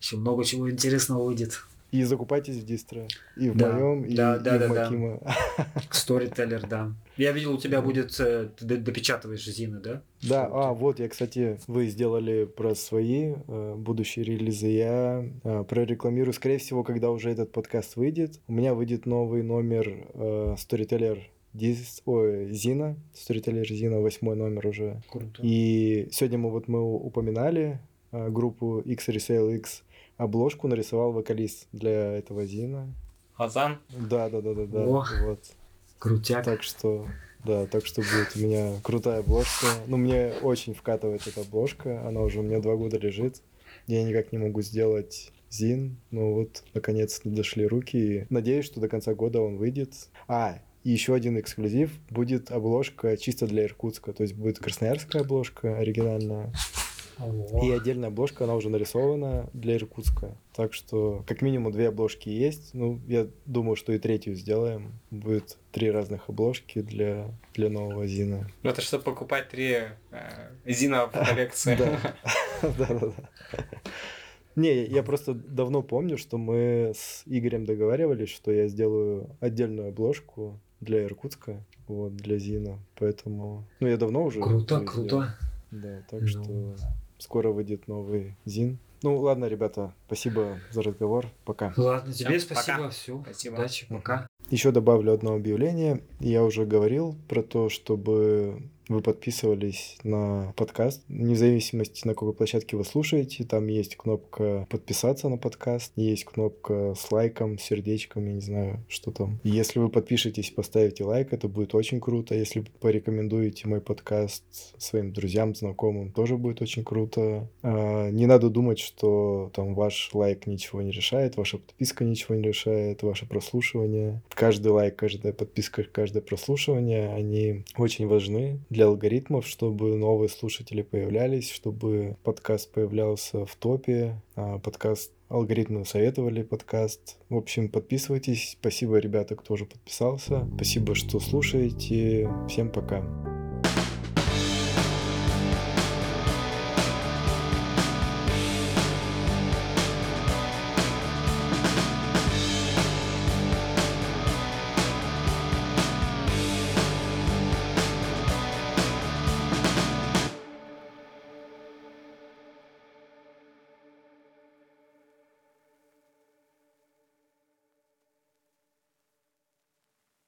Еще много чего интересного выйдет. И закупайтесь в дистро. И в да, моем, и, да, да, и да, в Макима. Да. Storyteller, да. Я видел, у тебя будет, э, ты допечатываешь зины, да? Да, а, вот я, кстати, вы сделали про свои э, будущие релизы. Я э, прорекламирую, скорее всего, когда уже этот подкаст выйдет. У меня выйдет новый номер э, Storyteller Дис, ой, Зина, Storyteller Зина, восьмой номер уже. Круто. И сегодня мы вот мы упоминали э, группу X Resale X обложку нарисовал вокалист для этого Зина. Хазан? Да, да, да, да, да. О, вот. Крутяк. Так что, да, так что будет у меня крутая обложка. Ну, мне очень вкатывает эта обложка. Она уже у меня два года лежит. Я никак не могу сделать Зин. Ну вот, наконец-то дошли руки. И надеюсь, что до конца года он выйдет. А, и еще один эксклюзив. Будет обложка чисто для Иркутска. То есть будет красноярская обложка оригинальная. О. И отдельная обложка, она уже нарисована для Иркутска. Так что как минимум две обложки есть. Ну, я думаю, что и третью сделаем. Будет три разных обложки для, для нового Зина. Ну, это чтобы покупать три э, Зина в коллекции. Да, да, да. Не, я просто давно помню, что мы с Игорем договаривались, что я сделаю отдельную обложку для Иркутска, вот, для Зина. Поэтому, ну, я давно уже... Круто, круто. Да, так ну... что скоро выйдет новый Зин. Ну ладно, ребята, спасибо за разговор. Пока. Ладно, тебе Всем спасибо. Пока. Все. Спасибо. Удачи, пока. Еще добавлю одно объявление. Я уже говорил про то, чтобы вы подписывались на подкаст. Вне зависимости, на какой площадке вы слушаете, там есть кнопка подписаться на подкаст, есть кнопка с лайком, сердечком, я не знаю, что там. Если вы подпишетесь, поставите лайк, это будет очень круто. Если порекомендуете мой подкаст своим друзьям, знакомым, тоже будет очень круто. А, не надо думать, что там ваш лайк ничего не решает, ваша подписка ничего не решает, ваше прослушивание. Каждый лайк, каждая подписка, каждое прослушивание, они очень важны алгоритмов, чтобы новые слушатели появлялись, чтобы подкаст появлялся в топе, а подкаст алгоритмы советовали подкаст. В общем, подписывайтесь. Спасибо, ребята, кто уже подписался. Спасибо, что слушаете. Всем пока.